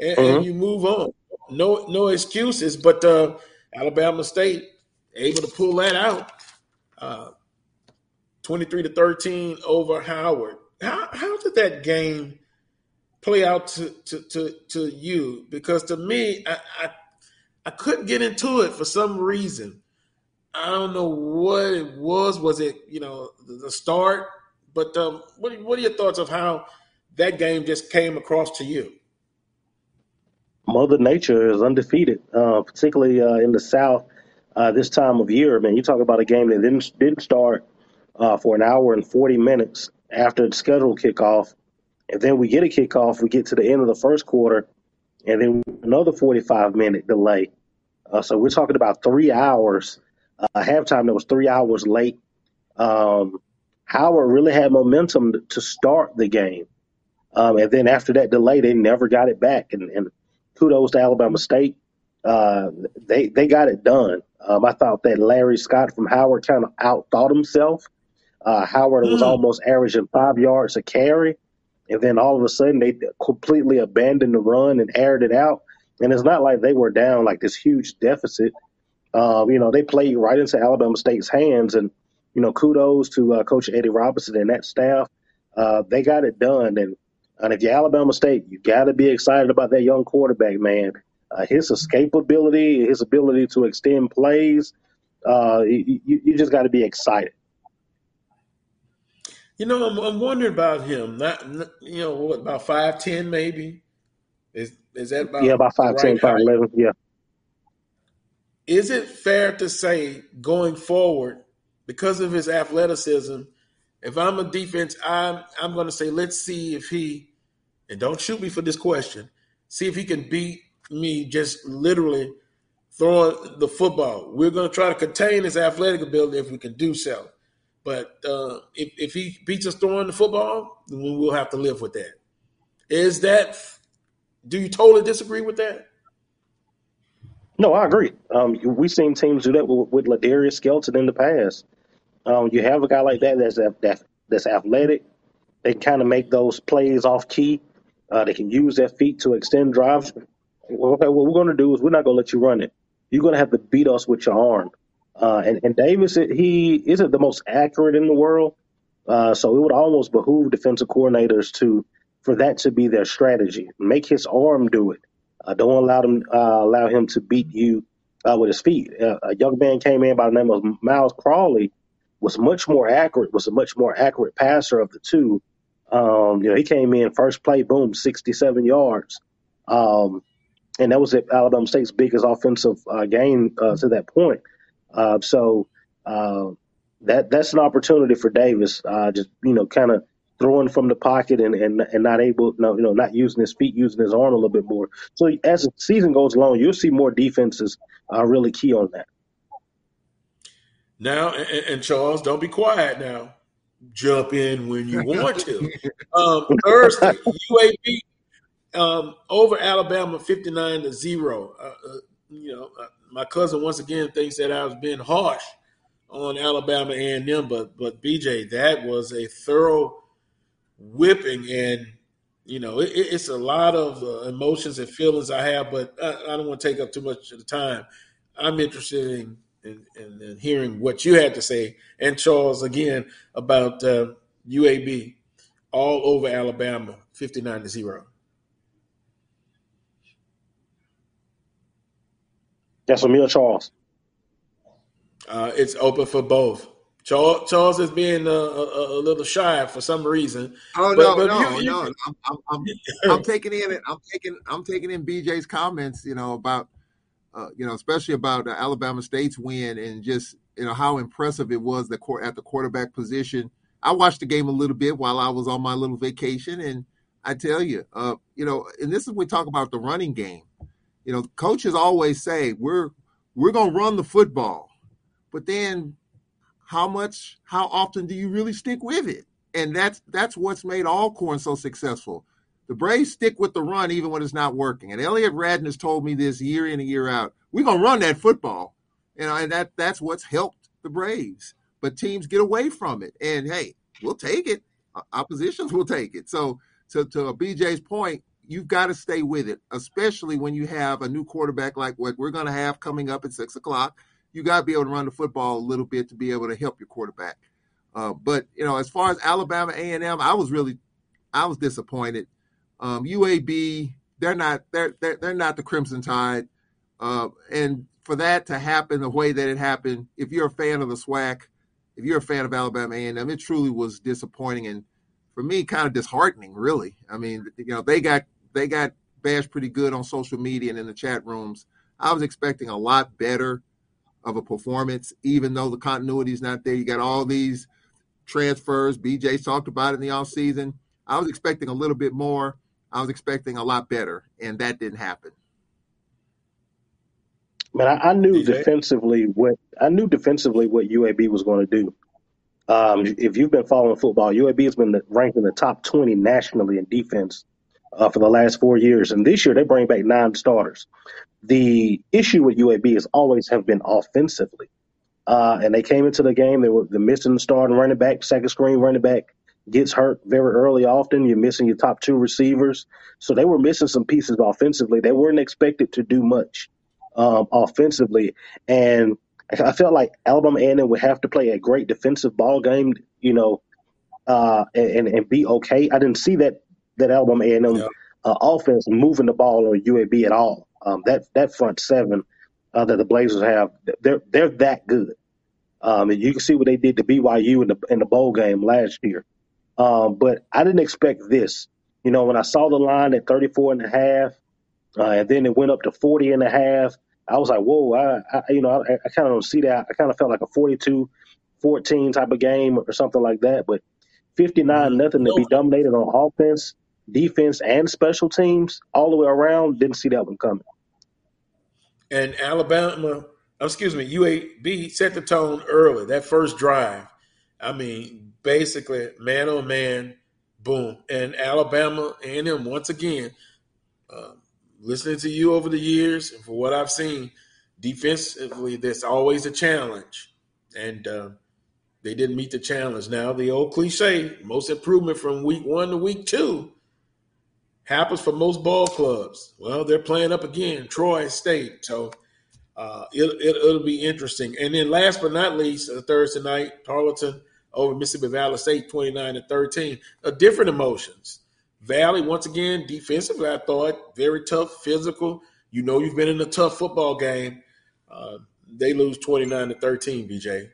and, and you move on. No no excuses. But uh, Alabama State able to pull that out, uh, twenty three to thirteen over Howard. How how did that game? Play out to to to, to you? Because to me, I, I I couldn't get into it for some reason. I don't know what it was. Was it you know the start? But um, what what are your thoughts of how that game just came across to you? Mother Nature is undefeated, uh, particularly uh, in the South uh, this time of year. Man, you talk about a game that didn't didn't start uh, for an hour and forty minutes after the scheduled kickoff, and then we get a kickoff. We get to the end of the first quarter, and then another 45 minute delay. Uh, so we're talking about three hours. Uh, halftime that was three hours late. Um, Howard really had momentum to start the game, um, and then after that delay, they never got it back. And, and kudos to Alabama State. Uh, they they got it done. Um, I thought that Larry Scott from Howard kind of outthought himself. Uh, Howard mm. was almost averaging five yards a carry and then all of a sudden they completely abandoned the run and aired it out. And it's not like they were down like this huge deficit. Um, you know, they played right into Alabama State's hands, and you know, kudos to uh, Coach Eddie Robinson and that staff. Uh, they got it done, and and if you're Alabama State, you got to be excited about that young quarterback, man. Uh, his escapability, his ability to extend plays, uh, you, you just got to be excited. You know, I'm, I'm wondering about him. Not, you know, what about five ten maybe? Is is that about yeah, about five ten, five eleven, yeah. Is it fair to say going forward, because of his athleticism, if I'm a defense, I'm I'm going to say let's see if he, and don't shoot me for this question, see if he can beat me just literally throwing the football. We're going to try to contain his athletic ability if we can do so. But uh, if, if he beats us throwing the football, then we'll have to live with that. Is that, do you totally disagree with that? No, I agree. Um, we've seen teams do that with, with Ladarius Skelton in the past. Um, you have a guy like that that's that, that's athletic. They kind of make those plays off key. Uh, they can use their feet to extend drives. Okay, what we're going to do is we're not going to let you run it. You're going to have to beat us with your arm. Uh, and, and Davis, he isn't the most accurate in the world. Uh, so it would almost behoove defensive coordinators to for that to be their strategy. Make his arm do it. Uh, don't allow him uh, allow him to beat you uh, with his feet. Uh, a young man came in by the name of Miles Crawley, was much more accurate. Was a much more accurate passer of the two. Um, you know, he came in first play, boom, sixty-seven yards. Um, and that was Alabama State's biggest offensive uh, game uh, to that point. Uh, so uh, that that's an opportunity for Davis. Uh, just you know, kind of throwing from the pocket and, and and not able, no, you know, not using his feet, using his arm a little bit more. So as the season goes along, you'll see more defenses uh, really key on that. Now, and, and, Charles, don't be quiet now. Jump in when you want to. (laughs) Um, Thursday, UAB um, over Alabama, fifty-nine to zero. Uh, uh, you know, uh, my cousin once again thinks that I was being harsh on Alabama and them, but but BJ, that was a thorough whipping, and you know it, it's a lot of uh, emotions and feelings I have, but I, I, don't want to take up too much of the time. I'm interested in, in, in, in hearing what you had to say, and Charles again about uh, UAB all over Alabama, fifty nine to zero. That's for me or Charles. Uh, it's open for both. Charles, Charles is being a, a, a, little shy for some reason. Oh but, no, but no, you, no! I'm, I'm, I'm, (laughs) I'm, taking in I'm taking I'm taking in BJ's comments. You know about uh, you know especially about uh, Alabama State's win and just you know how impressive it was the court at the quarterback position. I watched the game a little bit while I was on my little vacation, and I tell you, uh, you know, and this is we talk about the running game. You know, coaches always say we're we're going to run the football, but then how much, how often do you really stick with it? And that's that's what's made Alcorn so successful. The Braves stick with the run even when it's not working. And Elliott Radden has told me this year in and year out. We're gonna run that football, and that that's what's helped the Braves. But teams get away from it, and hey, we'll take it. Oppositions will take it. So to to BJ's point, you've got to stay with it, especially when you have a new quarterback like what we're going to have coming up at six o'clock. You got to be able to run the football a little bit to be able to help your quarterback. Uh, but you know, as far as Alabama A and M, I was really, I was disappointed. Um, UAB, they're not, they're they're, they're not the Crimson Tide, uh, and for that to happen the way that it happened, if you're a fan of the SWAC, if you're a fan of Alabama A and M, it truly was disappointing and for me kind of disheartening. Really, I mean, you know, they got they got bashed pretty good on social media and in the chat rooms. I was expecting a lot better of a performance, even though the continuity is not there. You got all these transfers. BJ talked about it in the off season. I was expecting a little bit more. I was expecting a lot better, and that didn't happen. Man, I, I knew BJ? defensively what I knew defensively what UAB was going to do. Um, if you've been following football, UAB has been ranked in the top 20 nationally in defense uh, for the last four years. And this year they bring back nine starters. The issue with UAB has always have been offensively. Uh, and they came into the game, they were the missing starting running back, second screen running back. gets hurt very early often. You're missing your top two receivers. So they were missing some pieces offensively. They weren't expected to do much um, offensively. And I felt like Alabama A&M would have to play a great defensive ball game, you know, uh, and, and be okay. I didn't see that that Alabama A&M yeah. uh, offense moving the ball on UAB at all. Um, that that front seven uh, that the Blazers have, they're they're that good. Um, and you can see what they did to BYU in the in the bowl game last year. Um, but I didn't expect this. You know, when I saw the line at 34 and a half, uh, and then it went up to 40 and a half, I was like, whoa, I, I you know, I, I kind of don't see that. I kind of felt like a 42 14 type of game or something like that. But 59 mm-hmm. nothing to be dominated on offense, defense, and special teams all the way around. Didn't see that one coming. And Alabama, oh, excuse me, UAB set the tone early. That first drive, I mean, basically man on man, boom. And Alabama A&M once again, uh, listening to you over the years and for what I've seen, defensively, there's always a challenge, and uh, they didn't meet the challenge. Now the old cliche, most improvement from week one to week two, happens for most ball clubs. Well, they're playing up again, Troy State, so. Uh, it, it, will be interesting. And then last but not least, uh, Thursday night, Tarleton over Mississippi Valley State, 29 to 13. Uh, different emotions. Valley, once again, defensively, I thought very tough, physical. You know, you've been in a tough football game. Uh, they lose 29 to 13, BJ.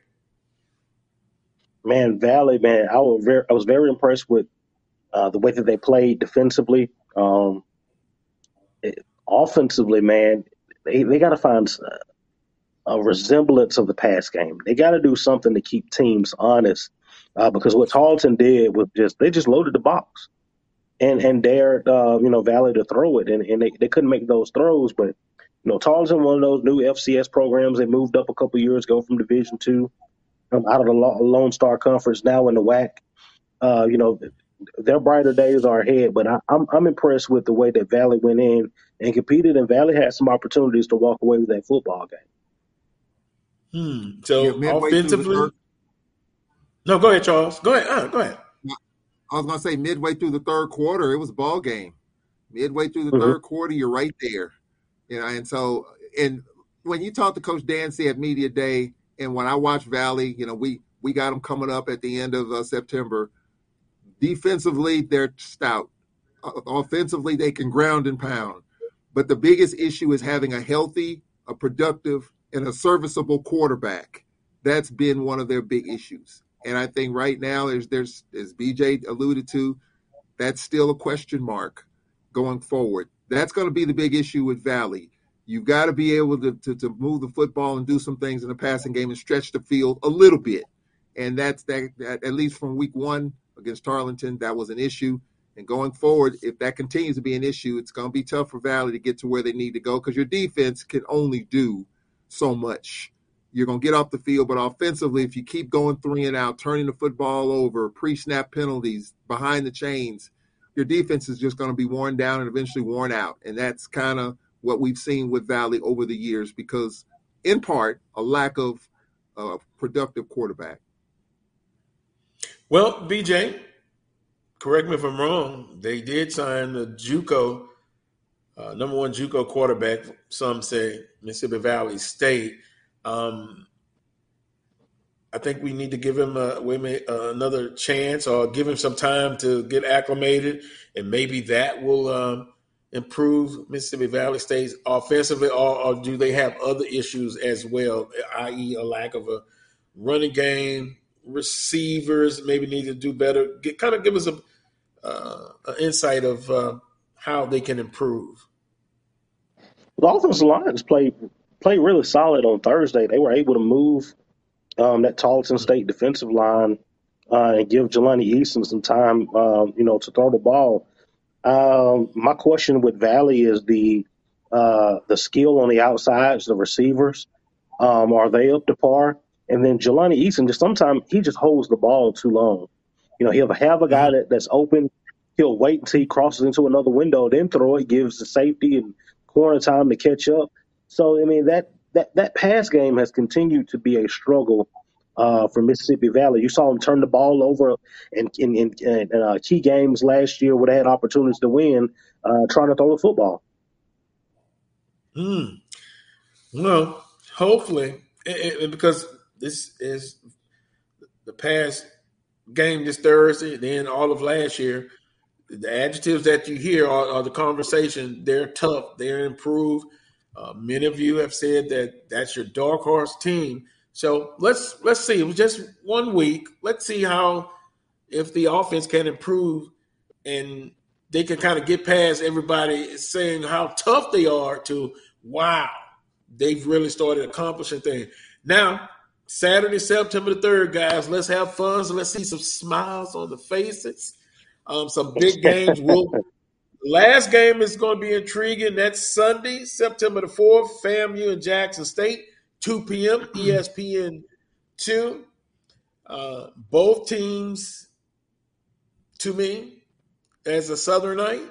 Man, Valley, man, I was very, I was very impressed with uh, the way that they played defensively. Um, it, offensively, man, they, they got to find a resemblance of the pass game. They got to do something to keep teams honest uh, because what Tarleton did was just they just loaded the box and and dared uh, you know Valley to throw it, and, and they, they couldn't make those throws. But you know Tarleton, one of those new FCS programs, they moved up a couple years ago from Division two, um, out of the Lone Star Conference, now in the WAC. Uh, you know their brighter days are ahead, but I, I'm I'm impressed with the way that Valley went in and competed, and Valley had some opportunities to walk away with that football game. Hmm. So yeah, offensively, no, go ahead, Charles. Go ahead. Uh, go ahead. I was gonna say midway through the third quarter, it was a ball game. Midway through the mm-hmm. third quarter, you're right there. You know, and so and when you talk to Coach Dancy at Media Day, and when I watch Valley, you know, we we got them coming up at the end of uh, September. Defensively, they're stout. Offensively, they can ground and pound. But the biggest issue is having a healthy, a productive, and a serviceable quarterback. That's been one of their big issues. And I think right now there's there's as BJ alluded to, that's still a question mark going forward. That's going to be the big issue with Valley. You've got to be able to, to, to move the football and do some things in the passing game and stretch the field a little bit. And that's that, that at least from week one against Tarleton, that was an issue. And going forward, if that continues to be an issue, it's going to be tough for Valley to get to where they need to go because your defense can only do so much. You're going to get off the field, but offensively, if you keep going three and out, turning the football over, pre snap penalties, behind the chains, your defense is just going to be worn down and eventually worn out. And that's kind of what we've seen with Valley over the years because, in part, a lack of a productive quarterback. Well, BJ, correct me if I'm wrong. They did sign the JUCO uh, number one JUCO quarterback. Some say Mississippi Valley State. Um, I think we need to give him a, uh, another chance or give him some time to get acclimated, and maybe that will um, improve Mississippi Valley State's offensively, or, or, do they have other issues as well, i.e., a lack of a running game, receivers maybe need to do better? Get, kind of give us a uh, an insight of uh, how they can improve. The offensive lines played played really solid on Thursday. They were able to move um, that Tarleton State defensive line uh, and give Jelani Easton some time, um, you know, to throw the ball. Um, my question with Valley is the uh, the skill on the outsides, the receivers. Um, are they up to par? And then Jelani Easton, just sometimes he just holds the ball too long. You know, he'll have a guy mm-hmm. that, that's open. He'll wait until he crosses into another window, then throw it, gives the safety and corner time to catch up. So I mean that that that pass game has continued to be a struggle uh, from Mississippi Valley. You saw them turn the ball over in in, in, in uh, key games last year where they had opportunities to win, uh, trying to throw the football. Hmm. Well, hopefully, it, it, because this is the past game this Thursday, then all of last year. The adjectives that you hear are, are the conversation. They're tough. They're improved. Uh, many of you have said that that's your dark horse team. So let's let's see. It was just one week. Let's see how if the offense can improve and they can kind of get past everybody saying how tough they are to wow, they've really started accomplishing things. Now, Saturday, September the 3rd, guys, let's have fun. So let's see some smiles on the faces. Um, some big (laughs) games. Will last game is going to be intriguing. That's Sunday, September the 4th, FAMU and Jackson State. 2 p.m. ESPN (clears throat) 2. Uh, both teams, to me, as a Southernite,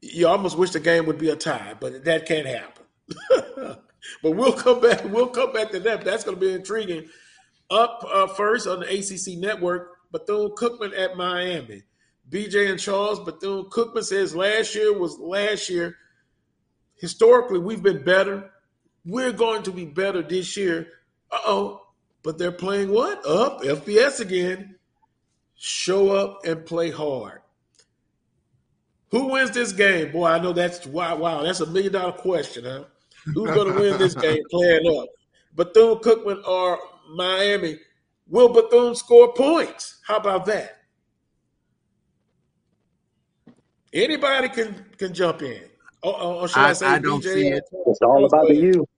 you almost wish the game would be a tie, but that can't happen. (laughs) but we'll come back. We'll come back to that. That's going to be intriguing. Up uh, first on the ACC network, Bethune Cookman at Miami. BJ and Charles Bethune Cookman says last year was last year. Historically, we've been better we're going to be better this year. Uh oh. But they're playing what? Up, FBS again. Show up and play hard. Who wins this game? Boy, I know that's wow, wow. That's a million dollar question, huh? Who's going to win this game playing up? Bethune Cookman or Miami? Will Bethune score points? How about that? Anybody can can jump in. Or, or should I, I say I don't BJ? see it. It's all about the you.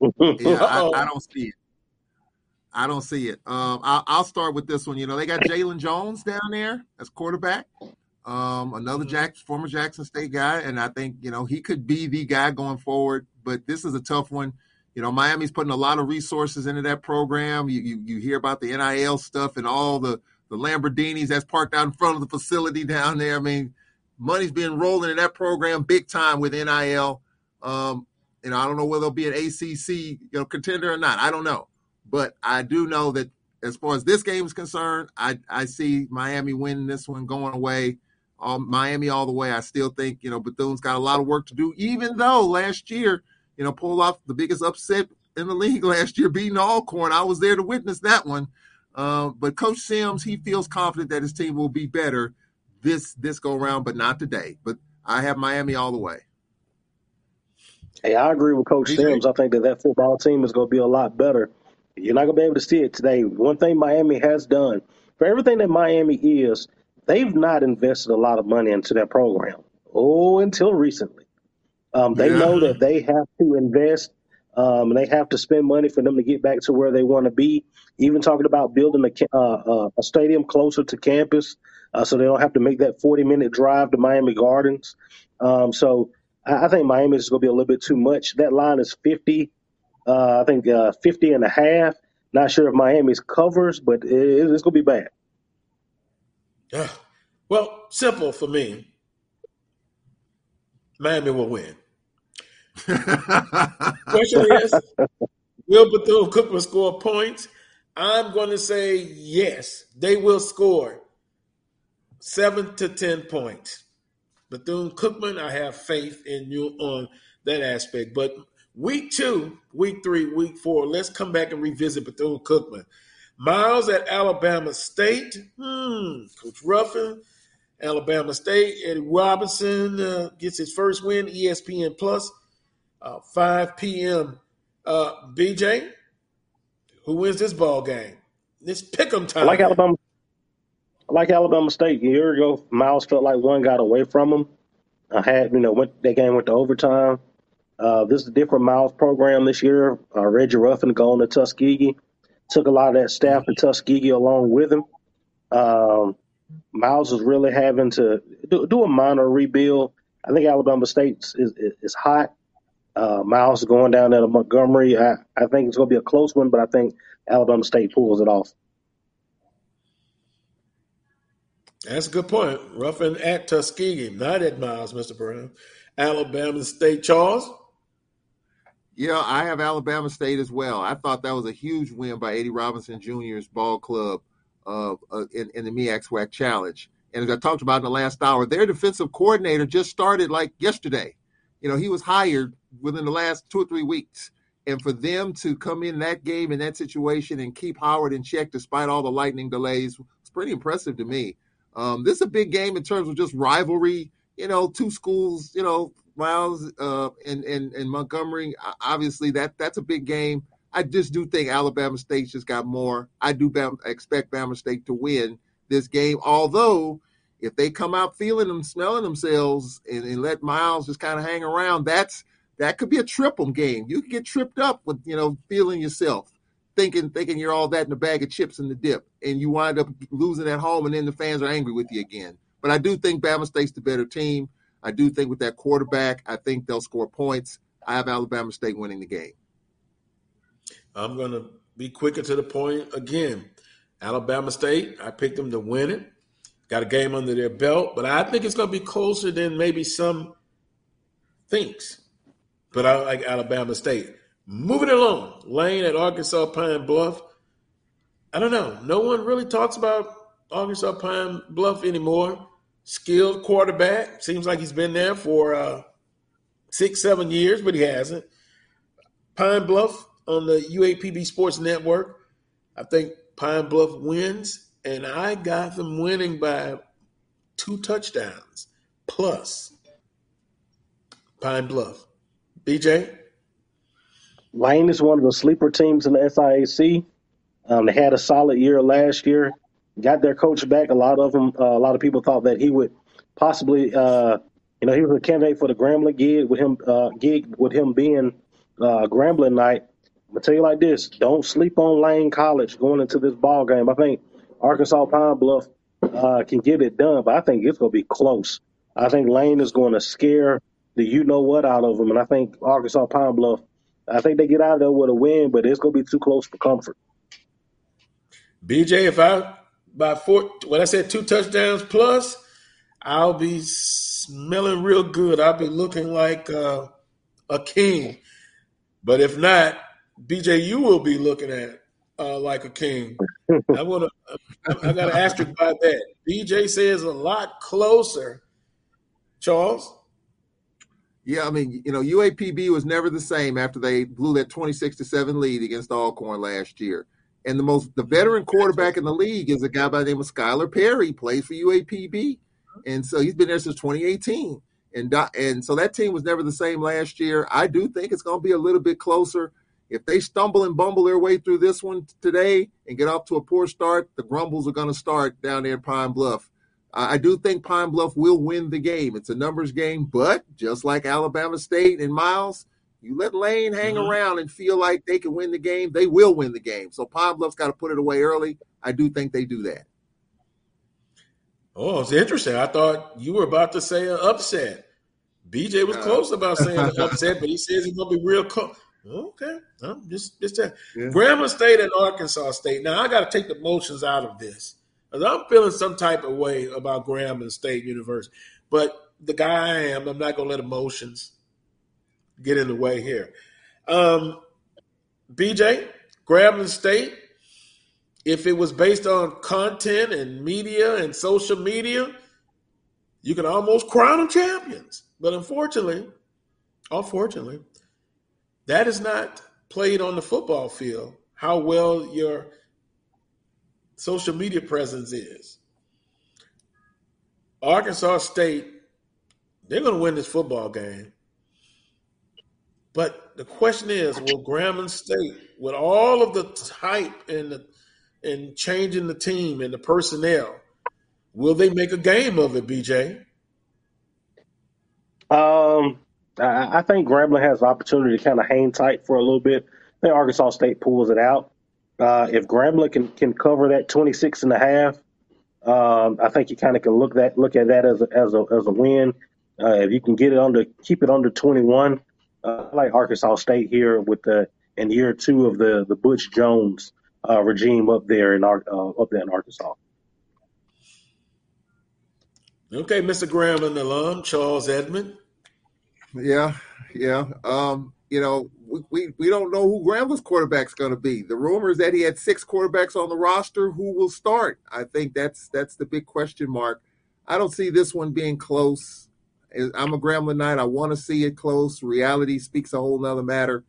yeah, I, (laughs) I, don't see it. I don't see it. Um, I, will start with this one. You know, they got Jalen Jones down there as quarterback. Um, another. Jack, former Jackson State guy, and I think you know he could be the guy going forward. But this is a tough one. You know, Miami's putting a lot of resources into that program. You you, you hear about the NIL stuff and all the the Lamborghinis that's parked out in front of the facility (laughs) down there. I mean, money's been rolling in that program big time with NIL. Um, know, I don't know whether it'll be an ACC you know contender or not. I don't know, but I do know that as far as this game is concerned, I I see Miami winning this one, going away. Um, Miami all the way. I still think you know Bethune's got a lot of work to do. Even though last year, you know, pull off the biggest upset in the league (laughs) last year, beating Alcorn. I was there to witness that one. Uh, but Coach Sims, he feels confident that his team will be better this this go around, but not today. But I have Miami all the way. Hey, I agree with Coach Sims. I think that that football team is going to be a lot better. You're not going to be able to see it today. One thing Miami has done for everything that Miami is, they've not invested a lot of money into their program. Oh, until recently. Um, they yeah. know that they have to invest um, and they have to spend money for them to get back to where they want to be. Even talking about building a, uh, uh, a stadium closer to campus uh, so they don't have to make that 40 minute drive to Miami Gardens. Um, so I, I, think Miami is going to be a little bit too much. That line is 50, uh, I think uh, 50 and a half. Not sure if Miami's covers, but it, it's going to be bad. Yeah. Well, simple for me. Miami will win. (laughs) Question is, will Bethune Cookman score points? I'm going to say yes, they will score seven to 10 points. Bethune Cookman, I have faith in you on that aspect. But week two, week three, week four, let's come back and revisit Bethune Cookman. Miles at Alabama State. Hmm, Coach Ruffin, Alabama State. Eddie Robinson uh, gets his first win, ESPN Plus, uh, 5 p.m. Uh, BJ, who wins this ball game? This pick 'em time. I like Alabama I like Alabama State a year ago, Miles felt like one got away from him. I had, you know, went that game went to overtime. Uh, this is a different Miles program this year. Uh, Reggie Ruffin going to Tuskegee. Took a lot of that staff to Tuskegee along with him. Um, Miles is really having to do, do, a minor rebuild. I think Alabama State is, is, is hot. Uh, Miles is going down there to Montgomery. I, I think it's going to be a close one, but I think Alabama State pulls it off. That's a good point. Ruffin at Tuskegee, not at Miles, Mr. Brown. Alabama State, Charles. Yeah, I have Alabama State as well. I thought that was a huge win by Eddie Robinson Jr.'s ball club uh, uh, in, in the MEAC SWAC Challenge. And as I talked about in the last hour, their defensive coordinator just started like yesterday. You know, he was hired within the last two or three weeks. And for them to come in that game in that situation and keep Howard in check despite all the lightning delays was pretty impressive to me. Um, this is a big game in terms of just rivalry. You know, two schools, you know, Miles uh, and, and, and Montgomery. Obviously, that that's a big game. I just do think Alabama State just got more. I do expect Bama State to win this game. Although, if they come out feeling them, smelling themselves, and, and let Miles just kind of hang around, that's that could be a triple game. You can get tripped up with you know feeling yourself, thinking thinking you're all that in a bag of chips in the dip, and you wind up losing at home, and then the fans are angry with you again. But I do think Bama State's the better team. I do think with that quarterback, I think they'll score points. I have Alabama State winning the game. I'm going to be quicker to the point again. Alabama State, I picked them to win it. Got a game under their belt, but I think it's going to be closer than maybe some thinks. But I like Alabama State. Moving along, Lane at Arkansas Pine Bluff. I don't know. No one really talks about Arkansas Pine Bluff anymore. Skilled quarterback. Seems like he's been there for uh, six, seven years, but he hasn't. Pine Bluff on the UAPB Sports Network. I think Pine Bluff wins, and I got them winning by two touchdowns plus Pine Bluff. BJ? Lane is one of the sleeper teams in the SIAC. Um, they had a solid year last year. Got their coach back. A lot of them, uh, a lot of people thought that he would possibly, uh, you know, he was a candidate for the Grambling gig with him, uh, gig with him being uh, Grambling night. I'm gonna tell you like this: don't sleep on Lane College going into this ball game. I think Arkansas Pine Bluff uh, can get it done, but I think it's gonna be close. I think Lane is going to scare the you know what out of them, and I think Arkansas Pine Bluff. I think they get out of there with a win, but it's gonna be too close for comfort. BJ, if I by four, when I said two touchdowns plus, I'll be smelling real good. I'll be looking like uh, a king. But if not, BJ, you will be looking at uh, like a king. (laughs) I want to. I, got to ask you about that. BJ says a lot closer. Charles. Yeah, I mean, you know, UAPB was never the same after they blew that twenty-six to seven lead against Alcorn last year. And the most the veteran quarterback in the league is a guy by the name of Skylar Perry, plays for UAPB, uh-huh. and so he's been there since 2018. And and so that team was never the same last year. I do think it's going to be a little bit closer. If they stumble and bumble their way through this one today and get off to a poor start, the grumbles are going to start down there in Pine Bluff. I do think Pine Bluff will win the game. It's a numbers game, but just like Alabama State and Miles, you let Lane hang mm-hmm. around and feel like they can win the game, they will win the game. So Pine Bluff's got to put it away early. I do think they do that. Oh, it's interesting. I thought you were about to say an upset. BJ was uh, close about saying an (laughs) upset, but he says it's gonna be real close. Okay, I'm just just telling. Yeah. Grambling State and Arkansas State. Now I got to take the emotions out of this I'm feeling some type of way about Grambling State University. But the guy I am, I'm not gonna let emotions get in the way here. Um, BJ, and State. If it was based on content and media and social media, you can almost crown them champions. But unfortunately, unfortunately, that is not played on the football field, how well your social media presence is. Arkansas State, they're going to win this football game. But the question is, will Grambling State, with all of the hype and the, and changing the team and the personnel, will they make a game of it, BJ? Um, I, I think Grambling has the opportunity to kind of hang tight for a little bit. I think Arkansas State pulls it out. Uh, if Grambling can, can cover that 26 and a half, um, I think you kind of can look that look at that as a, as a, as a win. Uh, if you can get it under, keep it under 21. Uh, I like Arkansas State here with the in year two of the the Butch Jones uh, regime up there in uh, up there in Arkansas. Okay, Mr. Grambling alum Charles Edmond. Yeah, yeah. Um, you know, we, we, we don't know who Grambling's quarterback's going to be. The rumor is that he had six quarterbacks on the roster. Who will start? I think that's that's the big question mark. I don't see this one being close. I'm a Grambling Knight. I want to see it close. Reality speaks a whole nother matter.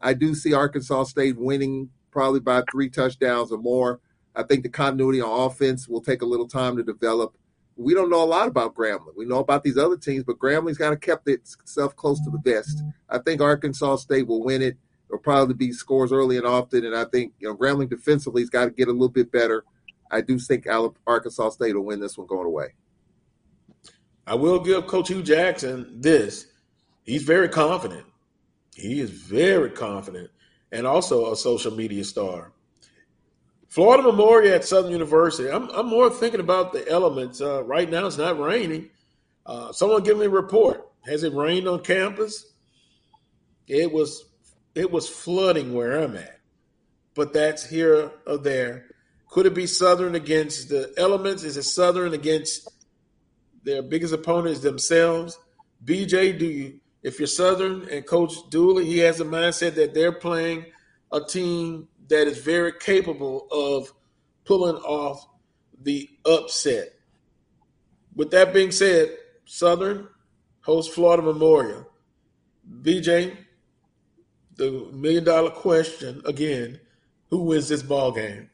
I do see Arkansas State winning probably by three touchdowns or more. I think the continuity on offense will take a little time to develop. We don't know a lot about Grambling. We know about these other teams, but Grambling's kind of kept itself close to the vest. I think Arkansas State will win it. There'll probably be scores early and often, and I think you know Grambling defensively has got to get a little bit better. I do think Arkansas State will win this one going away. I will give Coach Hue Jackson this. He's very confident. He is very confident and also a social media star. Florida Memorial at Southern University. I'm, I'm more thinking about the elements. Uh, right now, it's not raining. Uh, someone give me a report. Has it rained on campus? It was it was flooding where I'm at, but that's here or there. Could it be Southern against the elements? Is it Southern against their biggest opponents themselves? BJ, do you if you're Southern and Coach Dooley, he has a mindset that they're playing a team that is very capable of pulling off the upset. With that being said, Southern hosts Florida Memorial. BJ, the million dollar question again: Who wins this ball game?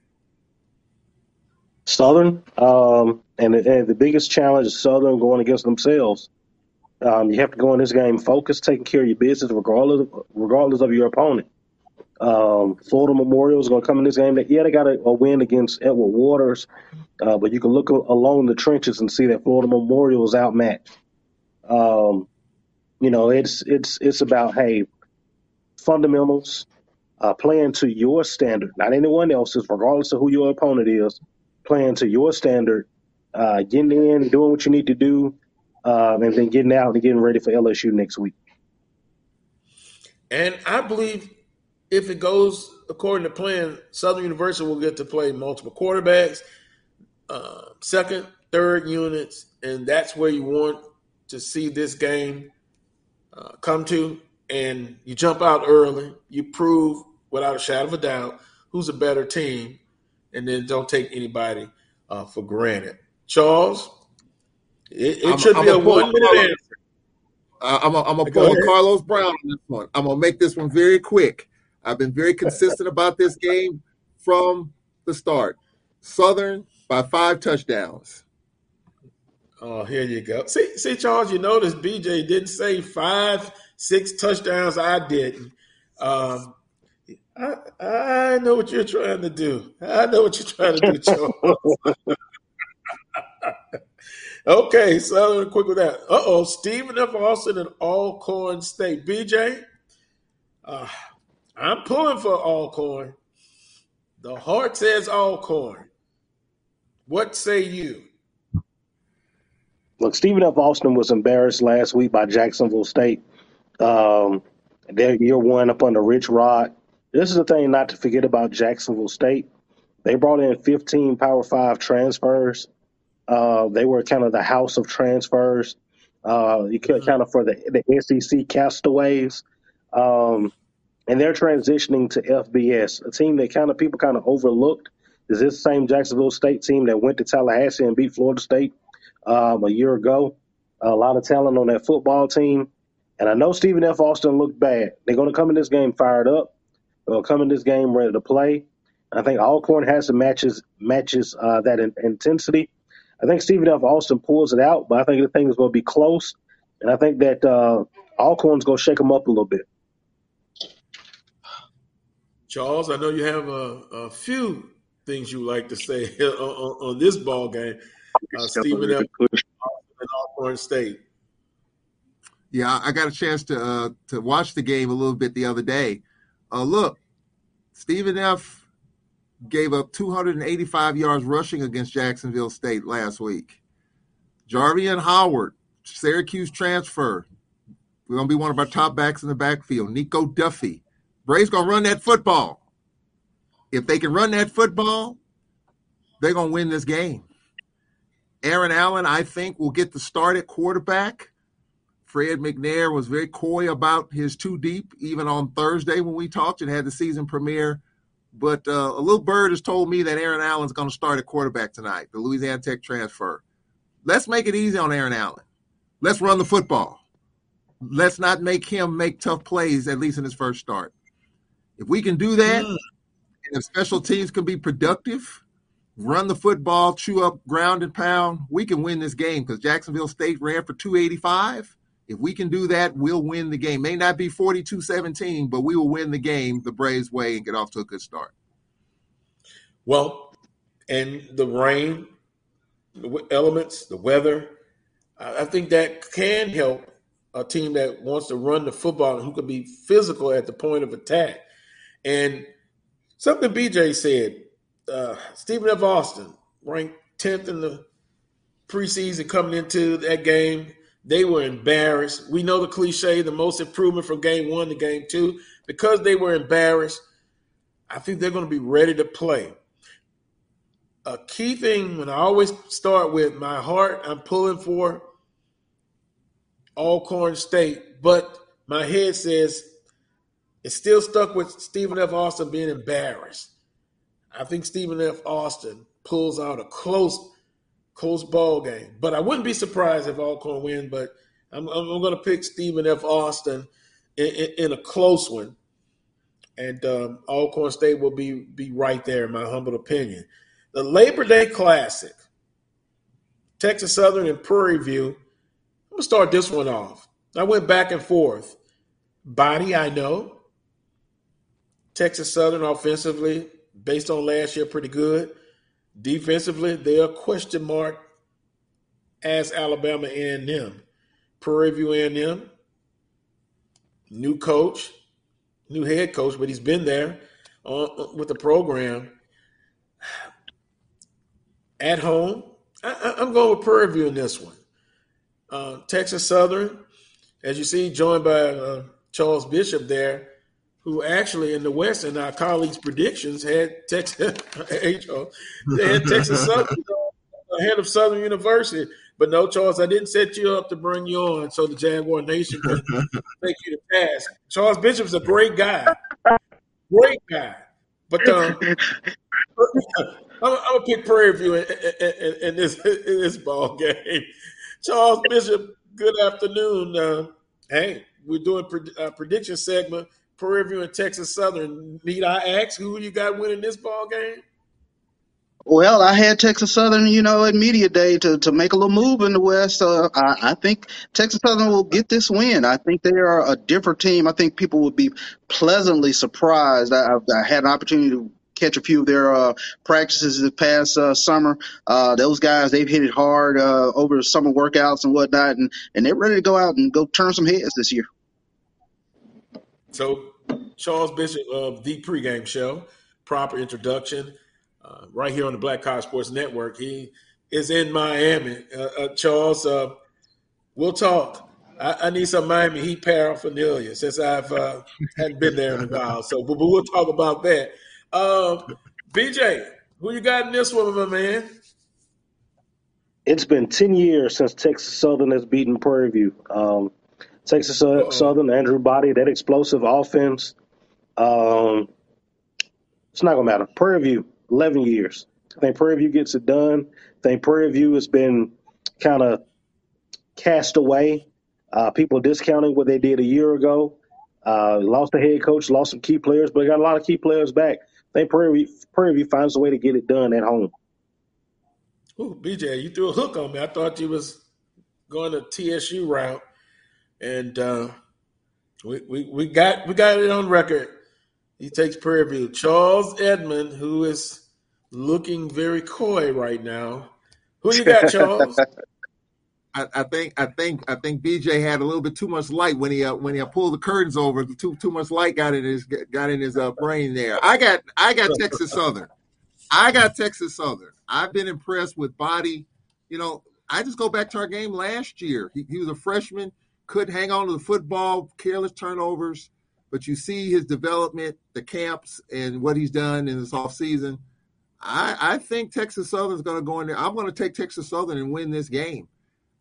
Southern, um, and, and the biggest challenge is Southern going against themselves. Um, you have to go in this game focused, taking care of your business, regardless of, regardless of your opponent. Um, Florida Memorial is going to come in this game. Yeah, they got a, a win against Edward Waters, uh, but you can look along the trenches and see that Florida Memorial is outmatched. Um, you know, it's it's it's about hey, fundamentals, uh, playing to your standard, not anyone else's, regardless of who your opponent is. Playing to your standard, uh, getting in, doing what you need to do, um, and then getting out and getting ready for LSU next week. And I believe if it goes according to plan, Southern University will get to play multiple quarterbacks, uh, second, third units, and that's where you want to see this game uh, come to. And you jump out early, you prove without a shadow of a doubt who's a better team, and then don't take anybody uh, for granted. Charles, it, it I'm, should I'm be a one minute answer. I'm going to pull Carlos Brown on this one. I'm going to make this one very quick. I've been very consistent about this game from the start. Southern by five touchdowns. Oh, here you go. See, see, Charles, you notice BJ didn't say five, six touchdowns. I didn't. Um, I, I know what you're trying to do. I know what you're trying to do, (laughs) Charles. (laughs) Okay, so quick with that. Uh oh, Stephen F. Austin and Alcorn State. BJ, uh, I'm pulling for Alcorn. The heart says Alcorn. What say you? Look, Stephen F. Austin was embarrassed last week by Jacksonville State. Um, their year one up under Rich Rod. This is the thing not to forget about Jacksonville State. They brought in 15 Power Five transfers uh, they were kind of the house of transfers. Uh, you could kind of for the the SEC castaways, um, and they're transitioning to FBS, a team that kind of people kind of overlooked. Is this same Jacksonville State team that went to Tallahassee and beat Florida State um, a year ago? A lot of talent on that football team, and I know Stephen F. Austin looked bad. They're going to come in this game fired up. They're going to come in this game ready to play. I think Alcorn has some matches matches uh, that in, intensity. I think Stephen F. Austin pulls it out, but I think the thing is going to be close, and I think that uh, Alcorn's going to shake them up a little bit. Charles, I know you have a, a few things you like to say (laughs) on, on, on this ball game. Uh, Stephen F. and Alcorn State. Yeah, I got a chance to uh, to watch the game a little bit the other day. Uh, look, Stephen F gave up 285 yards rushing against Jacksonville State last week. Jarveon Howard, Syracuse transfer. We're going to be one of our top backs in the backfield. Nico Duffy. Braves going to run that football. If they can run that football, they're to win this game. Aaron Allen, I think, will get the start at quarterback Fred McNair was very coy about his two deep, even on Thursday when we talked and had the season premiere. But uh, a little bird has told me that Aaron Allen's going to start at quarterback tonight, the Louisiana Tech transfer. Let's make it easy on Aaron Allen. Let's run the football. Let's not make him make tough plays, at least in his first start. If we can do that, mm. and if special teams can be productive, run the football, chew up ground and pound, we can win this game because Jacksonville State ran for 285. If we can do that, we'll win the game. May not be 42 17, but we will win the game the Braves way and get off to a good start. Well, and the rain, the elements, the weather, I think that can help a team that wants to run the football and who can be physical at the point of attack. And something BJ said, uh, Stephen F. Austin ranked 10th in the preseason coming into that game. They were embarrassed. We know the cliche, the most improvement from game one to game two. Because they were embarrassed, I think they're going to be ready to play. A key thing when I always start with my heart, I'm pulling for Alcorn State, but my head says it's still stuck with Stephen F. Austin being embarrassed. I think Stephen F. Austin pulls out a close, close ball game. But I wouldn't be surprised if Alcorn win. But I'm, I'm, I'm going to pick Stephen F. Austin in, in, in a close one, and um, Alcorn State will be be right there, in my humble opinion. The Labor Day Classic, Texas Southern and Prairie View. I'm gonna start this one off. I went back and forth. Body, I know. Texas Southern offensively, based on last year, pretty good. Defensively, they're a question mark as Alabama A&M. Prairie View A&M, new coach, new head coach, but he's been there uh, with the program. At home, I, am going with Prairie View in this one. Uh, Texas Southern, as you see, joined by uh, Charles Bishop there who actually in the West and our colleagues' predictions had Texas (laughs) they had Texas (laughs) Southern ahead of Southern University. But no, Charles, I didn't set you up to bring you on so the Jaguar Nation (laughs) take you to task. Charles Bishop's a great guy, great guy. But um, I'm, I'm, gonna pick Prairie View in, in, in, this in this ball game. Charles Bishop, good afternoon. Uh, hey, we're doing a prediction segment Prairie View and Texas Southern. Need I ask who you got winning this ball game? Well, I had Texas Southern, you know, at media day to, to make a little move in the West. Uh, I, I think Texas Southern will get this win. I think they are a different team. I think people would be pleasantly surprised. I, I had an opportunity to catch a few of their uh, practices this past uh, summer. Uh, those guys, they've hit it hard uh, over the summer workouts and whatnot, and, and they're ready to go out and go turn some heads this year. So Charles Bishop of the pregame show, proper introduction, uh, right here on the Black College Sports Network. He is in Miami. Uh, uh, Charles, uh, we'll talk. I, I, need some Miami Heat paraphernalia since I've uh, hadn't been there in a while. So, but, but we'll talk about that. Um, BJ, who you got in this one, my man? It's been ten years since Texas Southern has beaten Prairie View. Um, Texas Uh-oh. Southern, Andrew Body, that explosive offense. Um, it's not gonna matter. Prairie View, eleven years. I think Prairie View gets it done. I think Prairie View has been kind of cast away. Uh, people discounting what they did a year ago. Uh, lost the head coach, lost some key players, but got a lot of key players back. I think Prairie View, Prairie View finds a way to get it done at home. Ooh, BJ, you threw a hook on me. I thought you was going to TSU route and uh, we, we we got we got it on record. He takes Prairie View. Charles Edmond, who is looking very coy right now. Who you got, Charles? (laughs) I, I, think I think I think BJ had a little bit too much light when he uh, when he uh, pulled the curtains over. Too too much light got in his got in his uh, brain there. I got I got Texas Southern. I got Texas Southern. I've been impressed with Body. You know, I just go back to our game last year. He, he was a freshman could hang on to the football, careless turnovers, but you see his development, the camps, and what he's done in this offseason. I, I think Texas Southern is going to go in there. I'm going to take Texas Southern and win this game.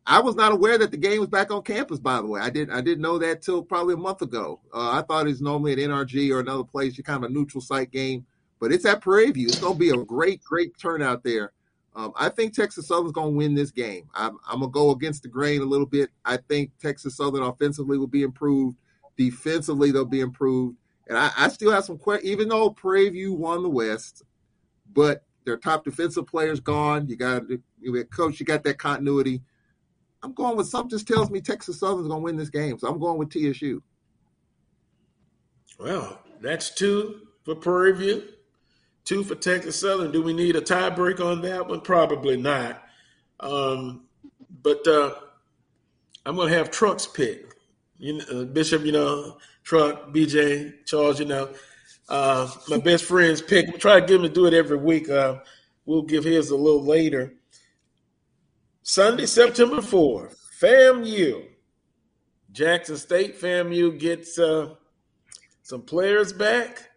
I was not aware that the game was back on campus. By the way, I didn't I didn't know that till probably a month ago. Uh, I thought it's normally at NRG or another place, you kind of a neutral site game, but it's at Prairie View. It's going to be a great great turnout there. Um, I think Texas Southern's going to win this game. I'm, I'm going to go against the grain a little bit. I think Texas Southern offensively will be improved. Defensively, they'll be improved. And I, I still have some questions, even though Prairie View won the West, but their top defensive players gone. You got you coach, you got that continuity. I'm going with something just tells me Texas Southern's going to win this game. So I'm going with TSU. Well, that's two for Prairie View, two for Texas Southern. Do we need a tiebreak on that one? Probably not. Um, but uh, I'm going to have Truck's pick. You know, uh, Bishop, you know, Truck, BJ, Charles, you know, uh, my (laughs) best friend's pick. We try to get him to do it every week. Uh, we'll give his a little later. Sunday, September 4th, FAMU. Jackson State FAMU gets uh, some players back.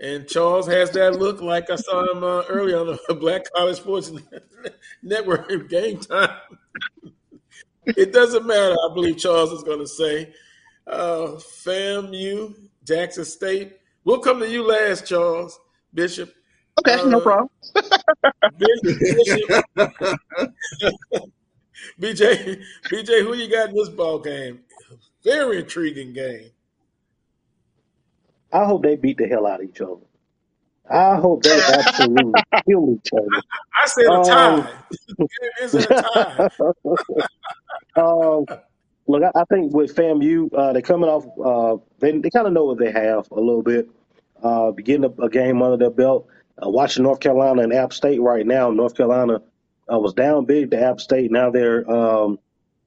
And Charles has that look like I saw him uh, earlier on the (laughs) Black College Sports (laughs) Network game time. it doesn't matter, I believe Charles is going to say. Uh, FAMU, Jackson State. We'll come to you last, Charles, Bishop. Okay, uh, no problem. (laughs) Bishop, BJ, BJ, who you got in this ball game? Very intriguing game. I hope they beat the hell out of each other. I hope they absolutely (laughs) kill each other. I, said a tie. Um, Is it a tie? (laughs) um, look, I, I, think with FAMU, uh, they're coming off. Uh, they they kind of know what they have a little bit. Uh, getting a, a, game under their belt. Uh, watching North Carolina and App State right now. North Carolina uh, was down big to App State. Now they're um,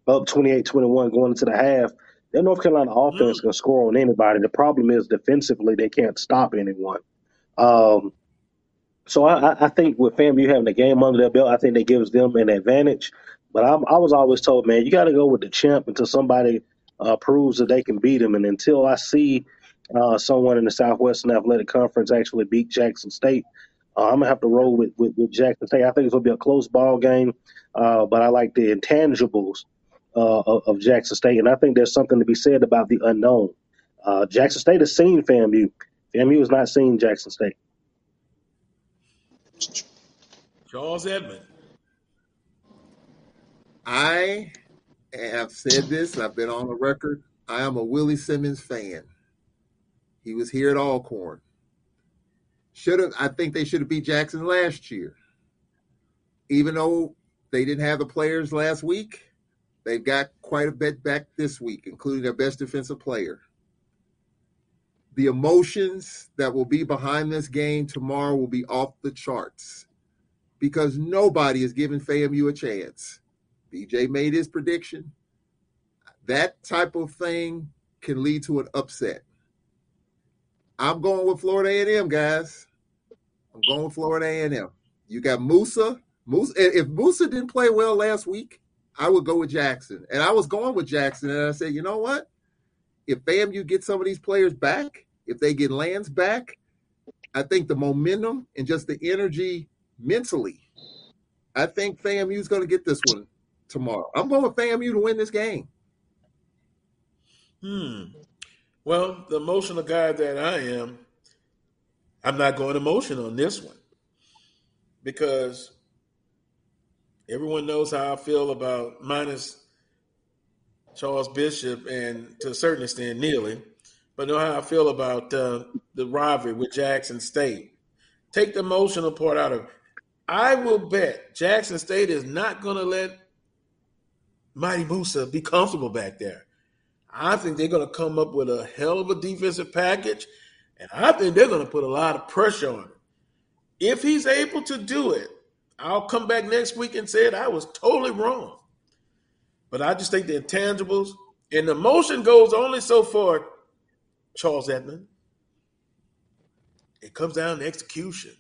up 28-21 going into the half. Their North Carolina offense mm. can score on anybody. The problem is defensively they can't stop anyone. Um, so I, I, think with FAMU having a game under their belt, I think that gives them an advantage. But I'm, i was always told, man, you got to go with the champ until somebody uh, proves that they can beat them. And until I see uh, someone in the Southwestern Athletic Conference actually beat Jackson State, uh, I'm gonna have to roll with, with, with Jackson State. I think it's gonna be a close ball game, uh, but I like the intangibles uh, of, of, Jackson State, and I think there's something to be said about the unknown. Uh, Jackson State has seen FAMU. FAMU has not seen Jackson State. Charles Edmond. I have said this. I've been on the record. I am a Willie Simmons fan. He was here at Alcorn. Should have. I think they should have beat Jackson last year. Even though they didn't have the players last week, they've got quite a bit back this week, including their best defensive player. The emotions that will be behind this game tomorrow will be off the charts because nobody is giving FAMU a chance. BJ made his prediction. That type of thing can lead to an upset. I'm going with Florida A&M, guys. I'm going with Florida A&M. You got Moussa. Moussa. If Moussa didn't play well last week, I would go with Jackson. And I was going with Jackson, and I said, you know what? If FAMU get some of these players back, if they get lands back, I think the momentum and just the energy mentally, I think FAMU is going to get this one tomorrow. I'm going with FAMU to win this game. Hmm. Well, the emotional guy that I am, I'm not going emotional on this one because everyone knows how I feel about minus Charles Bishop and to a certain extent Neely, but know how I feel about uh, the rivalry with Jackson State. Take the emotional part out of it. I will bet Jackson State is not going to let Mighty Moussa be comfortable back there. I think they're going to come up with a hell of a defensive package, and I think they're going to put a lot of pressure on him. If he's able to do it, I'll come back next week and say it. I was totally wrong. But I just think the intangibles and the motion goes only so far, Charles Edmond. It comes down to execution.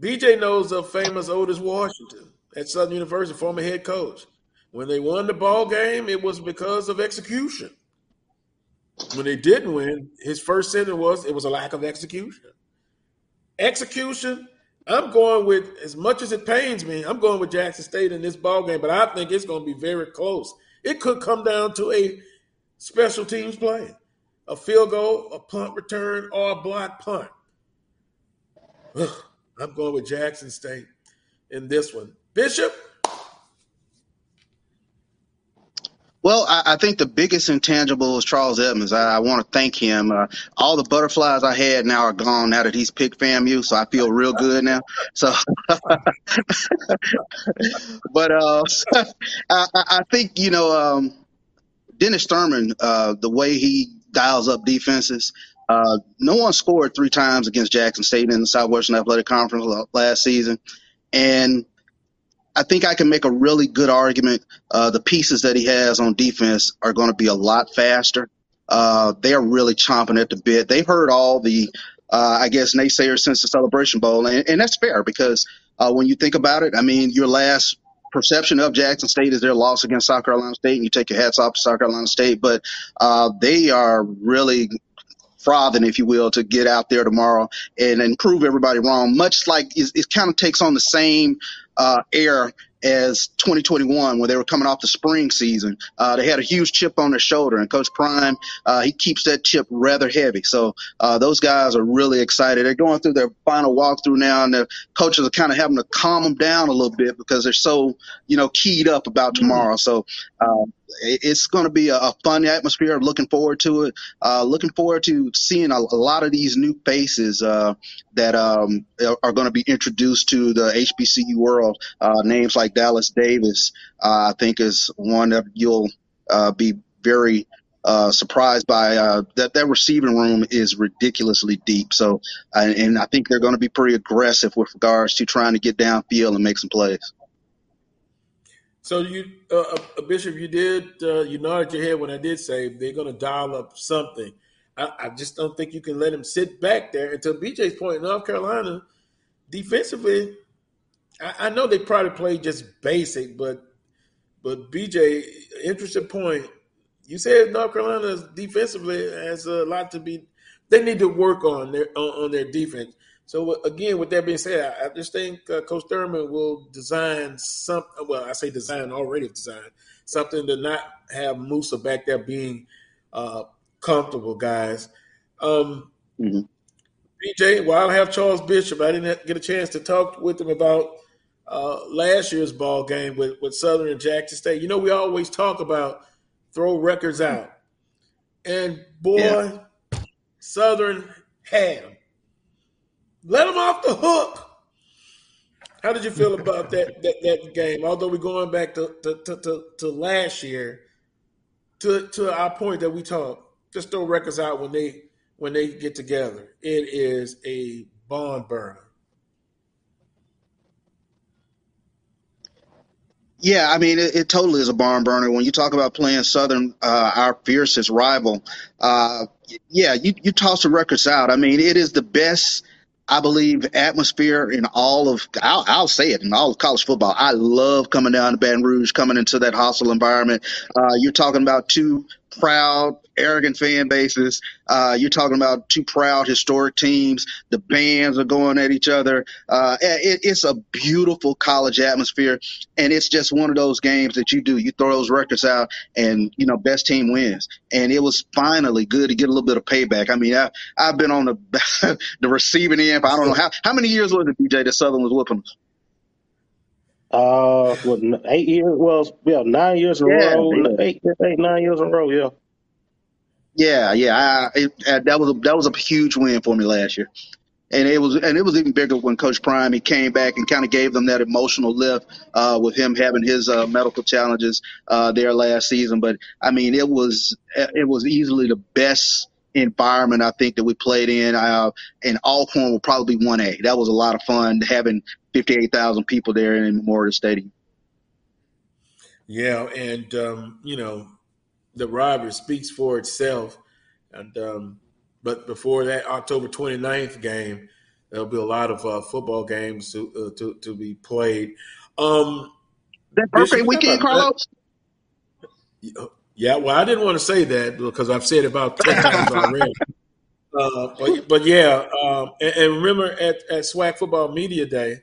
BJ knows of famous Otis Washington at Southern University, former head coach. When they won the ball game, it was because of execution. When they didn't win, his first sentence was it was a lack of execution. Execution I'm going with as much as it pains me. I'm going with Jackson State in this ball game, but I think it's going to be very close. It could come down to a special teams play, a field goal, a punt return, or a block punt. Ugh, I'm going with Jackson State in this one. Bishop. Well, I, I, think the biggest intangible is Charles Edmonds. I, I want to thank him. Uh, all the butterflies I had now are gone now that he's picked FAMU, so I feel real good now. So, (laughs) but uh, (laughs) I, I, think you know um, Dennis Thurman, uh, the way he dials up defenses. Uh, no one scored three times against Jackson State in the Southwestern Athletic Conference last season, and I think I can make a really good argument. Uh, the pieces that he has on defense are going to be a lot faster. Uh, they are really chomping at the bit. They've heard all the, uh, I guess, naysayers since the Celebration Bowl, and, and that's fair because uh, when you think about it, I mean, your last perception of Jackson State is their loss against South Carolina State, and you take your hats off to South Carolina State, but uh, they are really frothing, if you will, to get out there tomorrow and, and prove everybody wrong. Much like it, it kind of takes on the same uh, air as 2021 when they were coming off the spring season. Uh, they had a huge chip on their shoulder, and Coach Prime uh, he keeps that chip rather heavy. So uh, those guys are really excited. They're going through their final walkthrough now, and the coaches are kind of having to calm them down a little bit because they're so you know keyed up about tomorrow. So um, it's going to be a, a, fun atmosphere. Looking forward to it. Uh, looking forward to seeing a, a, lot of these new faces uh, that um, are going to be introduced to the HBCU world. Uh, names like Dallas Davis, uh, I think, is one that you'll uh, be very uh, surprised by. that that receiving room is ridiculously deep. So, and I think they're going to be pretty aggressive with regards to trying to get downfield and make some plays. So you, uh, uh, Bishop, you did uh, you nodded your head when I did say they're going to dial up something. I, I, just don't think you can let him sit back there. To BJ's point, North Carolina defensively, I, I know they probably play just basic, but but BJ, interesting point. You said North Carolina defensively has a lot to be. They need to work on their on, on their defense. So again, with that being said, I, just think uh, Coach Thurman will design some. Well, I say design already designed something to not have Moussa back there being uh, comfortable, guys. Um, mm-hmm. BJ, well, I have Charles Bishop. I didn't get a chance to talk with him about uh, last year's ball game with, with Southern and Jackson State. You know, we always talk about throw records out, and boy, yeah. Southern had them let them off the hook. How did you feel (laughs) about that, that that, game? Although we're going back to to, to, to, last year, to to our point that we talked, just throw records out when they when they get together. It is a bond burner. Yeah, I mean, it, it, totally is a barn burner. When you talk about playing Southern, uh, our fiercest rival, uh, yeah, you, you toss the records out. I mean, it is the best I believe atmosphere in all of I'll, I'll, say it in all of college football. I love coming down to Baton Rouge, coming into that hostile environment. Uh, you're talking about two proud, arrogant fan bases. Uh, you're talking about two proud, historic teams. The bands are going at each other. Uh, it, it's a beautiful college atmosphere, and it's just one of those games that you do. You throw those records out, and you know, best team wins. And it was finally good to get a little bit of payback. I mean, I, I've been on the (laughs) the receiving end. I don't know how how many years was it, BJ, that Southern was whooping. Uh, what eight years? Well, yeah, nine years in a yeah, row. Yeah. Eight, eight, nine years in a row. Yeah. Yeah, yeah. I, it, uh, that was a, that was a huge win for me last year, and it was and it was even bigger when Coach Prime he came back and kind of gave them that emotional lift uh, with him having his uh, medical challenges uh, there last season. But I mean, it was it was easily the best environment I think that we played in. Uh, and Alcorn will probably be one A. That was a lot of fun having 58,000 people there in Memorial Stadium. Yeah, and um, you know, the rivalry speaks for itself. And um, but before that October 29th game, there'll be a lot of uh, football games to, uh, to to be played. Um, that birthday weekend, Carlos. Yeah, well, I didn't want to say that because I've said about ten times already. (laughs) Uh, but, but yeah, um, and, and, remember at, at SWAC Football Media Day,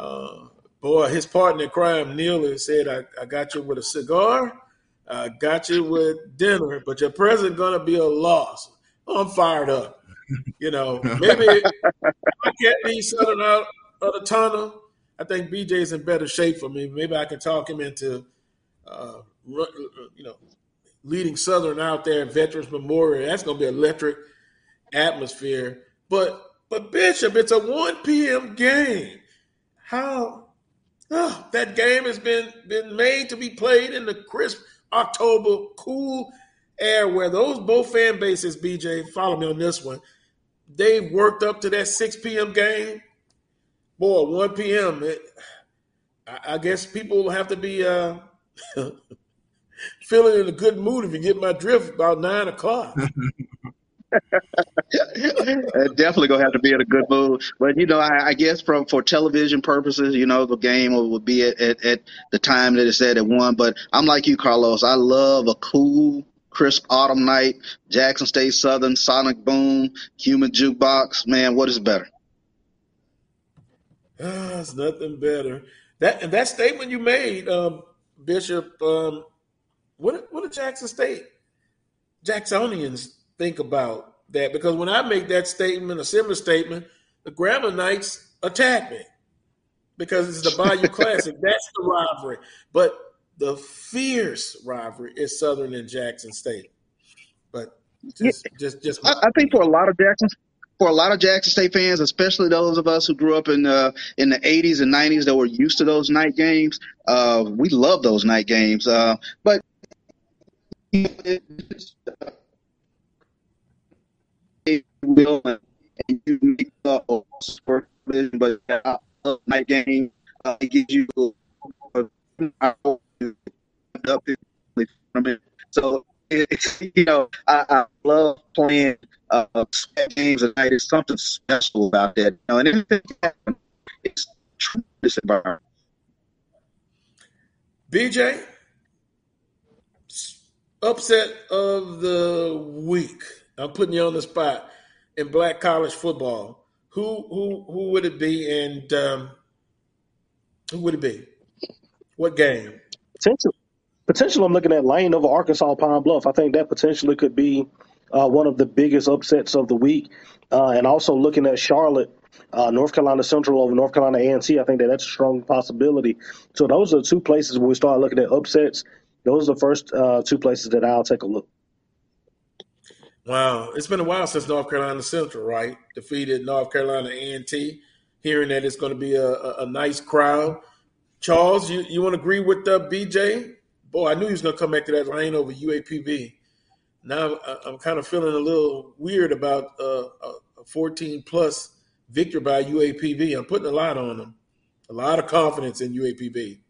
uh, boy, his partner in crime, Neil, said, I, I got you with a cigar, I got you with dinner, but your present to be a loss. I'm fired up. You know, maybe I can't be Southern out of the tunnel. I think BJ's in better shape for me. Maybe I can talk him into, uh, you know, leading Southern out there at Veterans Memorial. That's to be electric atmosphere. But but Bishop, it's a 1 p.m. game. How oh, that game has been been made to be played in the crisp October cool air where those both fan bases, BJ, follow me on this one. They worked up to that 6 p.m. game. Boy, 1 p.m. It, I, I, guess people will have to be uh, (laughs) feeling in a good mood if you get my drift about nine o'clock. (laughs) definitely gonna have to be in a good mood. But you know, I, I, guess from for television purposes, you know, the game will be at, at, at the time that it's said at one. But I'm like you, Carlos. I love a cool, crisp autumn night. Jackson State Southern, Sonic Boom, Human Jukebox. Man, what is better? Ah, (sighs) it's nothing better. That and that statement you made, um, Bishop. Um, what what did Jackson State Jacksonians think about that? Because when I make that statement, a similar statement, the Gramblinites attack me because it's the Bayou (laughs) Classic. That's the rivalry. But the fierce rivalry is Southern and Jackson State. But just, yeah. just, just. I, I think for a lot of Jackson for a lot of Jackson State fans, especially those of us who grew up in uh, in the 80s and 90s that were used to those night games, uh, we love those night games. Uh, but will and you make the sport but night game uh, it gives you so you know I, I love playing uh, games at night. There's something special about that. You know, and anything it's tremendous environment. BJ, upset of the week. I'm putting you on the spot in black college football. Who who who would it be, and um, who would it be? What game? Potential. Potential. I'm looking at Lane over Arkansas Pine Bluff. I think that potentially could be uh, one of the biggest upsets of the week. Uh, and also looking at Charlotte, uh, North Carolina Central over North Carolina A&T, I think that that's a strong possibility. So those are the two places where we start looking at upsets. Those are the first uh, two places that I'll take a look. Wow, it's been a while since North Carolina Central, right? Defeated North Carolina A&T. Hearing that it's going to be a, a, a nice crowd. Charles, you, you want to agree with uh, BJ? Boy, I knew he was going to come back to that lane over UAPB now I'm kind of feeling a little weird about uh, a 14 plus victory by UAPB. I'm putting a lot on them, a lot of confidence in UAPB.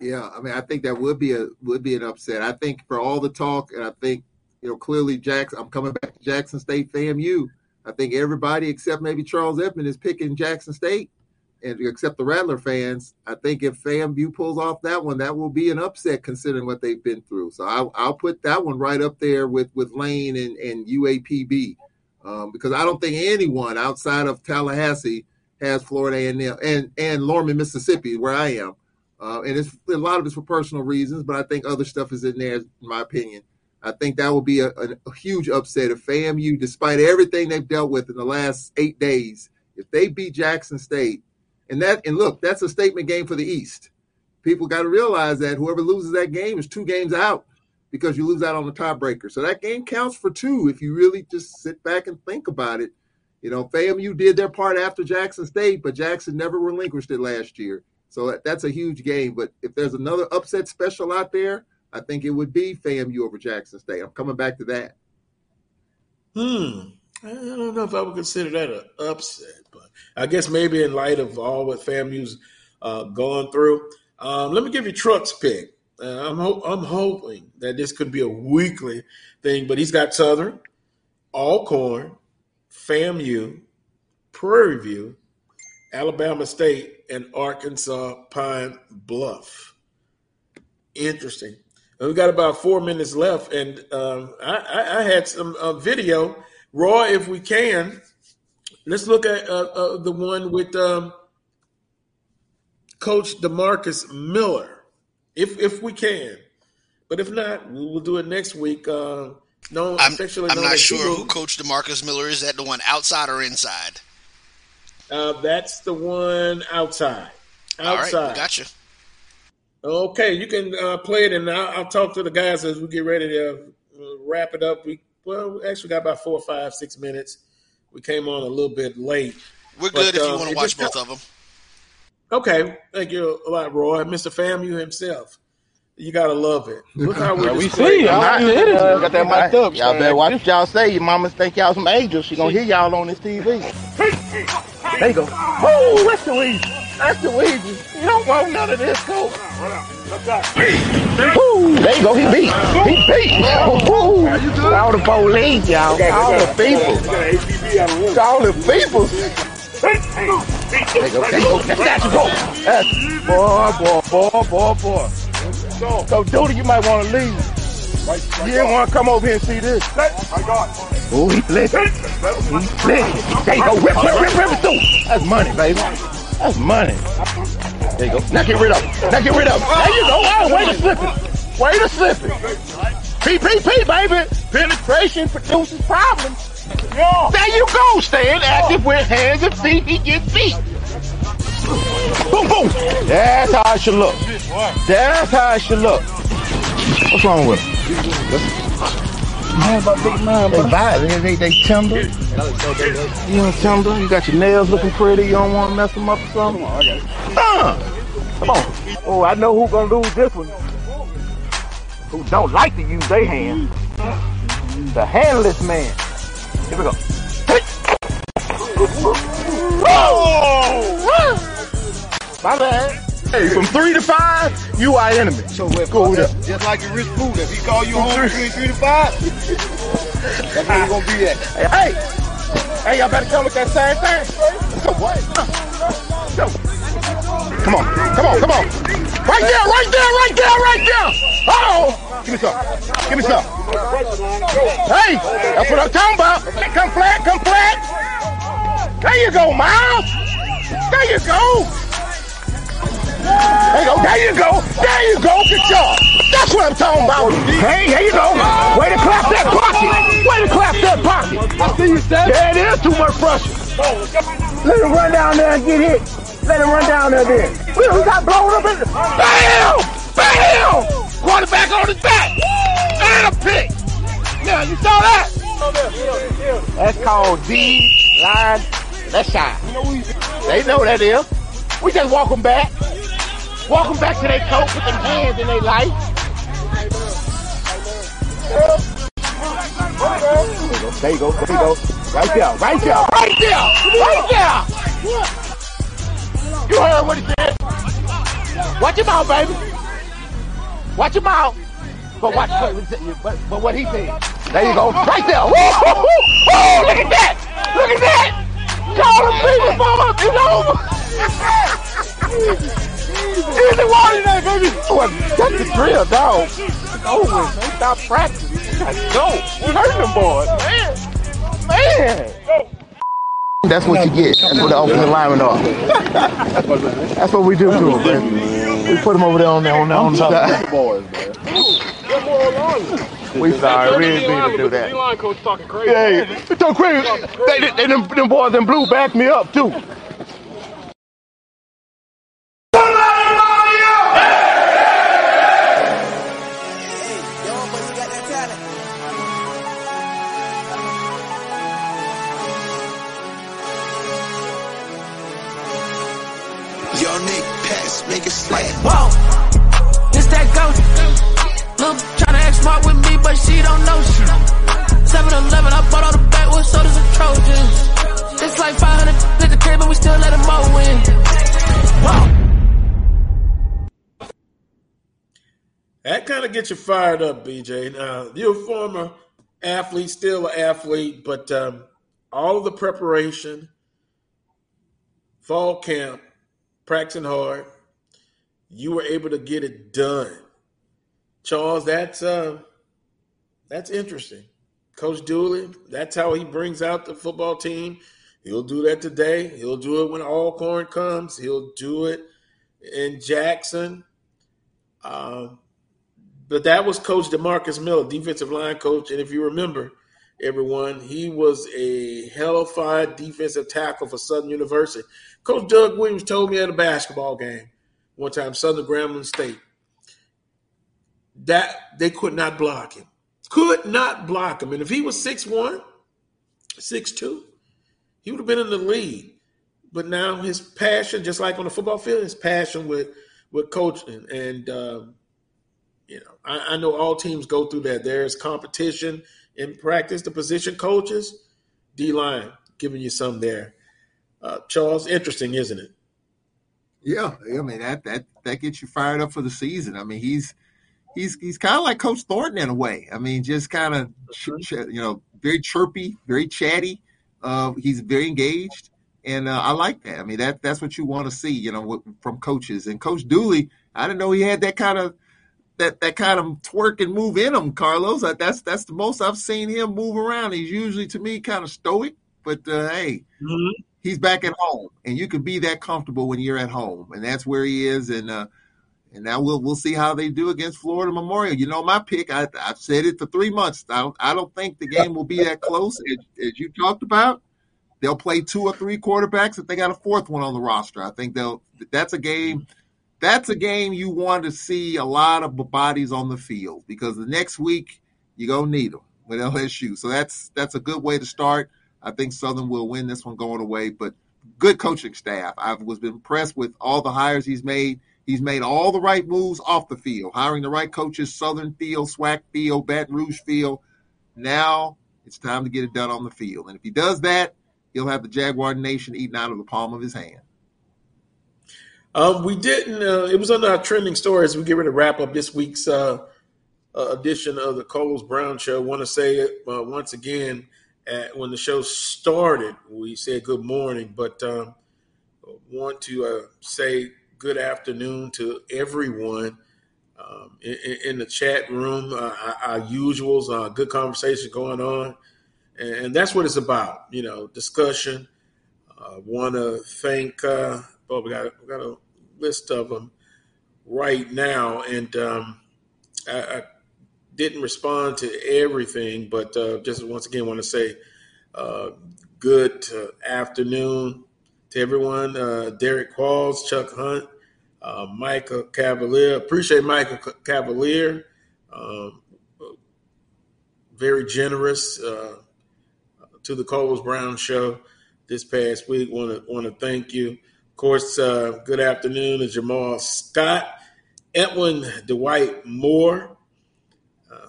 Yeah, I mean, I think that would be a would be an upset. I think for all the talk, and I think you know clearly Jackson. I'm coming back to Jackson State FAMU. I think everybody except maybe Charles Edmond is picking Jackson State and except the Rattler fans, I think if FAMU pulls off that one, that will be an upset considering what they've been through. So I'll, I'll put that one right up there with with Lane and, and UAPB um, because I don't think anyone outside of Tallahassee has Florida A&M and and Lorman, Mississippi, where I am. Uh, and it's a lot of it's for personal reasons, but I think other stuff is in there, in my opinion. I think that will be a, a, huge upset if FAMU, despite everything they've dealt with in the last eight days, if they beat Jackson State, and that and look, that's a statement game for the East. People got to realize that whoever loses that game is two games out because you lose out on the tiebreaker. So that game counts for two if you really just sit back and think about it. You know, FAMU did their part after Jackson State, but Jackson never relinquished it last year. So that's a huge game. But if there's another upset special out there, I think it would be FAMU over Jackson State. I'm coming back to that. Hmm. I don't know if I would consider that an upset, but I guess maybe in light of all what FAMU's uh, going through. Um, let me give you Truck's pick. Uh, I'm ho- I'm hoping that this could be a weekly thing, but he's got Southern, Alcorn, FAMU, Prairie View, Alabama State, and Arkansas Pine Bluff. Interesting. We got about four minutes left, and um, I, I, I, had some uh, video Roy, if we can, let's look at uh, uh, the one with um, Coach Demarcus Miller, if if we can. But if not, we'll do it next week. Uh, no, I'm, I'm not sure who Coach Demarcus Miller is. That the one outside or inside? Uh, that's the one outside. Outside. All right, gotcha. Okay, you can uh, play it, and I'll, I'll, talk to the guys as we get ready to uh, wrap it up. We well, we actually got about four, five, six minutes. We came on a little bit late. We're but, good if you uh, want to watch both of them. Okay, thank you a lot, Roy. Mr. FAMU himself. You gotta love it. Look how we, (laughs) we see. Y'all uh, got that mic up. Y'all better watch what y'all say. Your mama think y'all some angels. She gonna hear y'all on this TV. There you go. Oh, that's the Weezy. That's the Weezy. You don't want none of this, coach. Ooh, there you go. He beat. He beat. Ooh. All the police, y'all. All the people. All the people. There you go. There you go. That's you go. That's boy, boy, boy, boy, boy. So, Duty, you might want to leave. You didn't want to come over here and see this. Oh, he flipped. He flipped. There you go. Rip, rip, rip, rip it through. That's money, baby. That's money. There you go. Now get rid of it. Now get rid of it. There you go. Oh, way to slip it. Way to slip it. PPP, baby. Penetration produces problems. There you go. Staying active with hands and feet. He gets beat. Boom, boom. That's how it should look. That's how it should look. What's wrong with him? They violent. They, they, they tender. You know, tender. You got your nails looking pretty. You don't want to mess them up or something. Come on, it. Uh, come on. Oh, I know who's gonna lose this one. Who don't like to use their hands. The handless man. Here we go. Oh! My bad. Hey, from three to five, you our enemy. So if Go just, just like your rich food, if he call you home between three to five, that's where you gonna be at. Hey, hey, y'all better come with that same thing. So what? Come on, come on, come on. Right there, right there, right there, right there. oh. Give me some. Give me some. Hey, that's what I'm talking about. Come flat, come flat. There you go, Miles. There you go. There you go. There you go. There you go. Good job. That's what I'm talking about. Hey, there you go. Way to clap that pocket. Way to clap that pocket. I see you, Steph. Yeah, it is too much pressure. Let him run down there and get hit. Let him run down there then. We, got blown up in the... Bam! Bam! Quarterback on his back. And a pick. Yeah, you saw that? That's called D line Let's shot. They know that is. We just walk them back. Welcome back to their coat, put them hands in their life. There you go, there you go. Right there, right there, right there, right there. You heard what he said. Watch your mouth, baby. Watch your mouth. But watch but, but what he said. There you go. Right there. Woo, woo, oh, look at that. Look at that. Call him people, mama. It's over. In the water tonight, baby. Oh, that's the drill, dog. It's over. Man. Stop practicing. Let's go. We hurt them boys, man. Man. That's what you get. That's what the offensive linemen are. That's what we do to them, man. We put them over there on there on, the, on the side. Boys, (laughs) man. We sorry, we didn't mean to do that. D-line coach talking crazy. Hey, they talking crazy. They, they, they, them, them boys in blue backed me up too. Make it. Whoa, this that ghost. Look, tryna act smart with me, but she don't know shit. 7-Eleven, I bought all the backwoods sodas and Trojans. It's like 500 at the crib, but we still let them all win. Whoa. That kind of gets you fired up, BJ. Now, you're a former athlete, still an athlete, but um, all the preparation, fall camp, practicing hard, you were able to get it done. Charles, that's uh, that's interesting. Coach Dooley, that's how he brings out the football team. He'll do that today. He'll do it when Alcorn comes. He'll do it in Jackson. Um, but that was Coach Demarcus Miller, defensive line coach. And if you remember, everyone, he was a hellified defensive tackle for Southern University. Coach Doug Williams told me at a basketball game one time, Southern Grambling State, that they could not block him. Could not block him. And if he was 6'1, 6'2, he would have been in the lead. But now his passion, just like on the football field, his passion with with coaching and um, you know, I, I, know all teams go through that. There's competition in practice. The position coaches, D line, giving you some there. Uh, Charles, interesting, isn't it? Yeah, I mean that that that gets you fired up for the season. I mean he's he's he's kind of like Coach Thornton in a way. I mean, just kind of you know very chirpy, very chatty. Uh, he's very engaged, and uh, I like that. I mean, that that's what you want to see, you know, from coaches. And Coach Dooley, I didn't know he had that kind of that that kind of twerk and move in him, Carlos. That's that's the most I've seen him move around. He's usually to me kind of stoic, but uh, hey, mm-hmm. He's back at home, and you can be that comfortable when you're at home, and that's where he is. And uh, and now we'll we'll see how they do against Florida Memorial. You know, my pick. I, have said it for three months. I don't, I don't think the game will be that close as, as, you talked about. They'll play two or three quarterbacks if they got a fourth one on the roster. I think they'll. That's a game. That's a game you want to see a lot of bodies on the field because the next week you're gonna need them with LSU. So that's that's a good way to start. I think Southern will win this one going away, but good coaching staff. I was impressed with all the hires he's made He's made all the right moves off the field, hiring the right coaches, Southern Field, SWAC Field, Baton Rouge Field. Now it's time to get it done on the field. And if he does that, he'll have the Jaguar Nation eaten out of the palm of his hand. Um, we didn't. Uh, it was on our trending stories. We get ready to wrap up this week's uh, uh, edition of the Carlos Brown Show. Want to say it uh, once again. At, when the show started, we said good morning, but um, want to uh, say good afternoon to everyone um, in, in, the chat room. Uh, our, usuals, uh, good conversation going on, and, that's what it's about. You know, discussion. I uh, want to thank. Uh, we got we got a list of them right now, and um, I, I, didn't respond to everything, but uh, just once again want to say uh, good afternoon to everyone. Uh, Derek Qualls, Chuck Hunt, uh, Michael Cavalier. Appreciate Michael Cavalier. Um, very generous uh, to the Carlos Brown show this past week. Want to want to thank you. Of course, uh, good afternoon to Jamal Scott, Edwin Dwight Moore.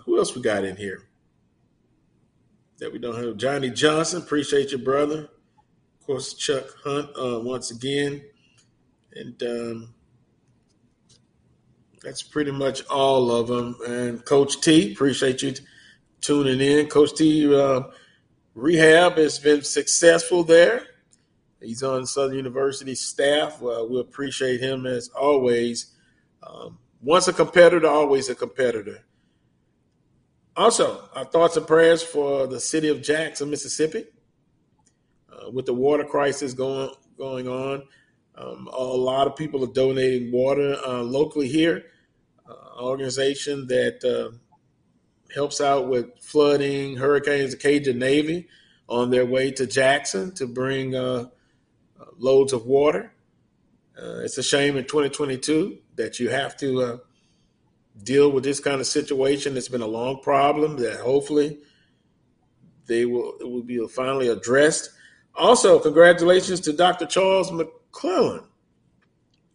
Who else we got in here? That we don't have Johnny Johnson. Appreciate your brother. Of course, Chuck Hunt uh, once again, and um, that's pretty much all of them. And Coach T, appreciate you t- tuning in. Coach T, uh, rehab has been successful there. He's on Southern University staff. Uh, we appreciate him as always. Um, once a competitor, always a competitor. Also, our thoughts and prayers for the city of Jackson, Mississippi, uh, with the water crisis going going on. Um, a lot of people are donating water uh, locally here organization that uh, helps out with flooding, hurricanes, the Cajun Navy on their way to Jackson to bring uh, uh loads of water. Uh, it's a shame in 2022 that you have to uh, deal with this kind of situation. It's been a long problem that hopefully they will it will be finally addressed. Also, congratulations to Dr. Charles McClelland.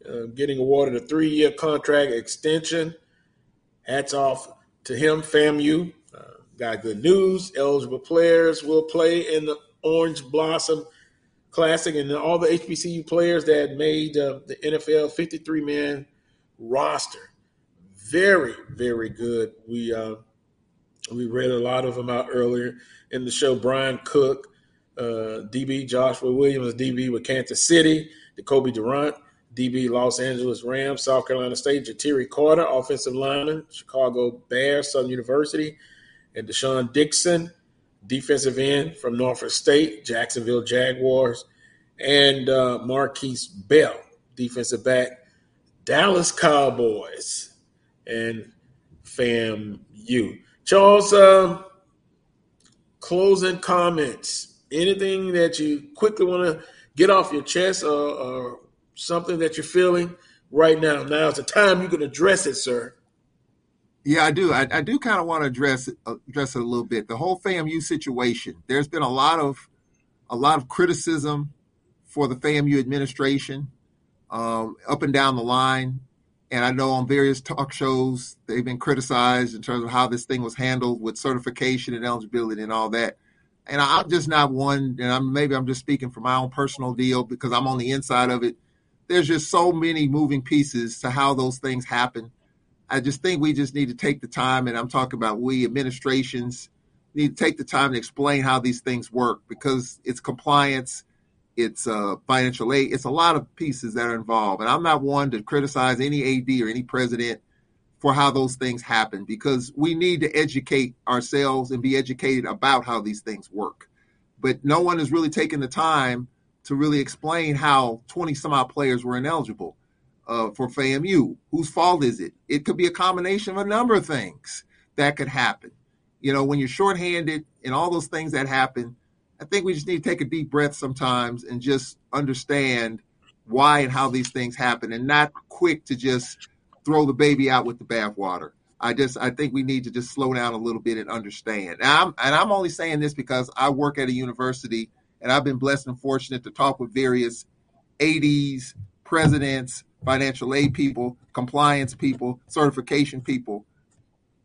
Uh, getting awarded a three year contract extension hats off to him, FAMU. Uh, got good news. Eligible players will play in the Orange Blossom Classic, and all the HBCU players that made uh, the NFL 53 man roster. Very, very good. We uh, we read a lot of them out earlier in the show. Brian Cook, uh, DB Joshua Williams, DB with Kansas City, Kobe Durant, DB Los Angeles Rams, South Carolina State, Ja'Tyre Carter, offensive lineman, Chicago Bears, Southern University, and Deshaun Dixon, defensive end from Norfolk State, Jacksonville Jaguars, and uh, Marquise Bell, defensive back, Dallas Cowboys, and FAMU. Charles, uh, closing comments. Anything that you quickly want to get off your chest or, or something that you're feeling right now? Now is the time you can address it, sir. Yeah, I do. I, I do kind of want to address it, address it a little bit. The whole FAMU situation. There's been a lot of a lot of criticism for the FAMU administration um, up and down the line, and I know on various talk shows they've been criticized in terms of how this thing was handled with certification and eligibility and all that. And I'm just not one, and I'm maybe I'm just speaking from my own personal deal because I'm on the inside of it. There's just so many moving pieces to how those things happen I just think we just need to take the time, and I'm talking about we administrations need to take the time to explain how these things work because it's compliance, it's uh, financial aid, it's a lot of pieces that are involved. And I'm not one to criticize any AD or any president for how those things happen because we need to educate ourselves and be educated about how these things work. But no one is really taking the time to really explain how 20 some odd players were ineligible uh, for FAMU. Whose fault is it? It could be a combination of a number of things that could happen. You know, when you're shorthanded and all those things that happen, I think we just need to take a deep breath sometimes and just understand why and how these things happen and not quick to just throw the baby out with the bathwater. I just I think we need to just slow down a little bit and understand. And I'm and I'm only saying this because I work at a university and I've been blessed and fortunate to talk with various ADs presidents, financial aid people, compliance people, certification people.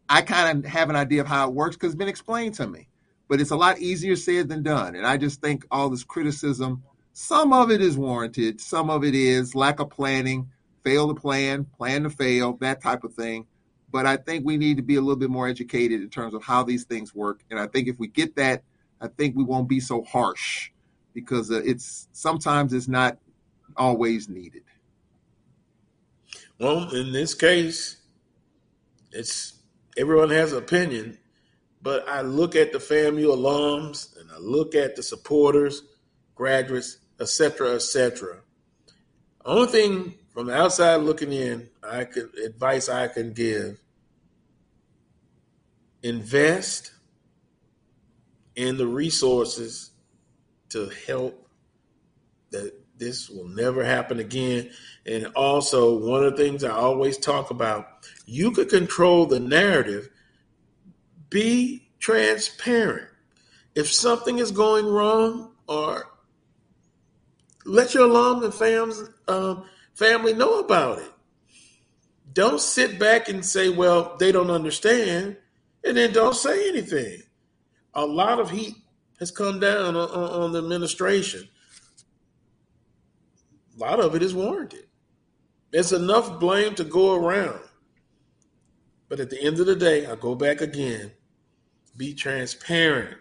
I kind of have an idea of how it works because it's been explained to me. But it's a lot easier said than done. And I just think all this criticism, some of it is warranted, some of it is lack of planning, fail to plan, plan to fail, that type of thing. But I think we need to be a little bit more educated in terms of how these things work. And I think if we get that, I think we won't be so harsh because uh, it's sometimes it's not always needed. Well, in this case, it's everyone has opinion, but I look at the FAMU alums and I look at the supporters, graduates, etc., etc. Only thing from the outside looking in, I could advice I can give: invest in the resources to help that this will never happen again. And also, one of the things I always talk about, you could control the narrative. Be transparent. If something is going wrong, or let your alum and fams, um, family know about it. Don't sit back and say, well, they don't understand, and then don't say anything. A lot of heat has come down on, on the administration a lot of it is warranted. There's enough blame to go around. But at the end of the day, I go back again be transparent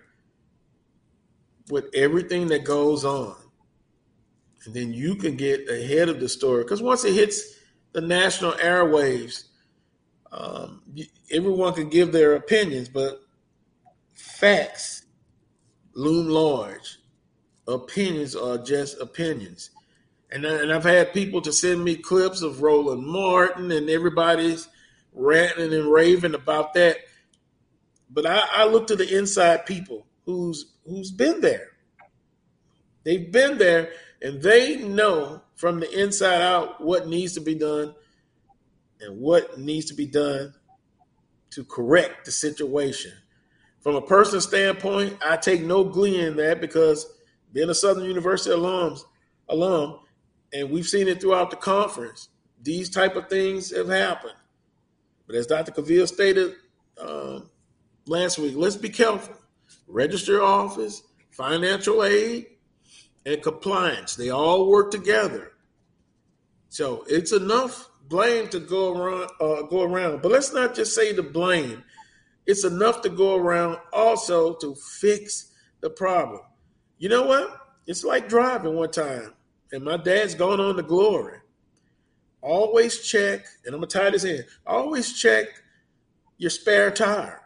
with everything that goes on. And then you can get ahead of the story. Because once it hits the national airwaves, um, everyone can give their opinions, but facts loom large. Opinions are just opinions. And, and I've had people to send me clips of Roland Martin and everybody's ranting and raving about that. But I, I look to the inside people who's who's been there. They've been there and they know from the inside out what needs to be done and what needs to be done to correct the situation. From a personal standpoint, I take no glee in that because being a Southern University alums, alum, and we've seen it throughout the conference. These type of things have happened. But as Dr. Cavill stated um, last week, let's be careful. Register office, financial aid, and compliance, they all work together. So it's enough blame to go around, uh, go around. But let's not just say the blame. It's enough to go around also to fix the problem. You know what? It's like driving one time and my dad's gone on to glory. Always check, and I'm gonna tie this in. Always check your spare tire.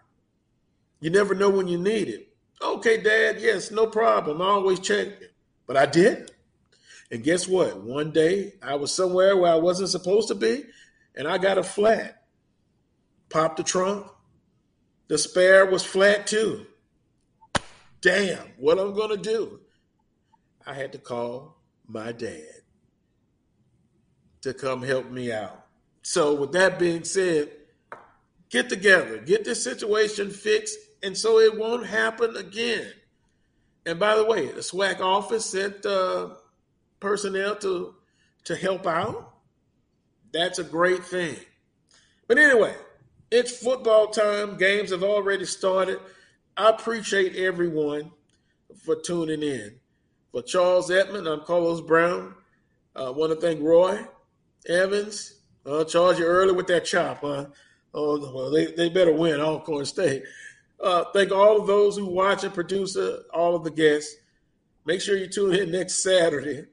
You never know when you need it. Okay, Dad, yes, no problem. I always check. But I did. And guess what? One day I was somewhere where I wasn't supposed to be, and I got a flat. Popped the trunk. The spare was flat too. Damn, what I'm gonna do? I had to call my dad to come help me out. So, with that being said, get together, get this situation fixed, and so it won't happen again. And by the way, the SWAC office sent uh, personnel to to help out. That's a great thing. But anyway, it's football time. Games have already started. I appreciate everyone for tuning in. For Charles Edmond, I'm Carlos Brown. I uh, want to thank Roy Evans. I'll charge you early with that chop, huh? Oh, well, they, they better win Alcorn State. Uh, thank all of those who watch and produce uh, all of the guests. Make sure you tune in next Saturday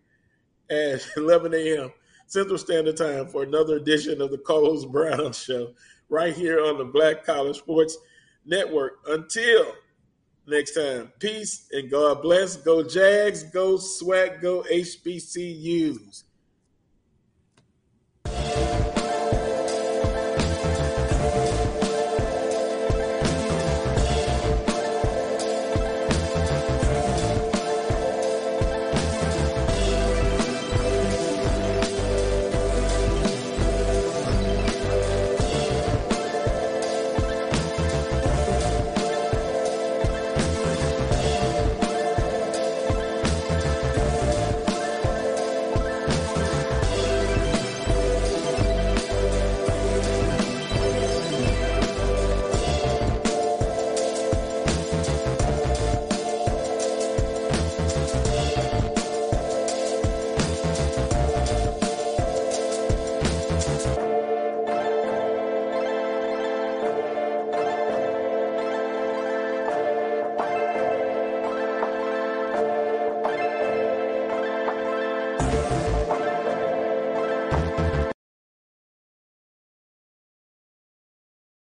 at (laughs) 11 a.m. Central Standard Time for another edition of the Carlos Brown Show right here on the Black College Sports Network. Until next time, peace and God bless. Go Jags, go SWAC, go HBCUs.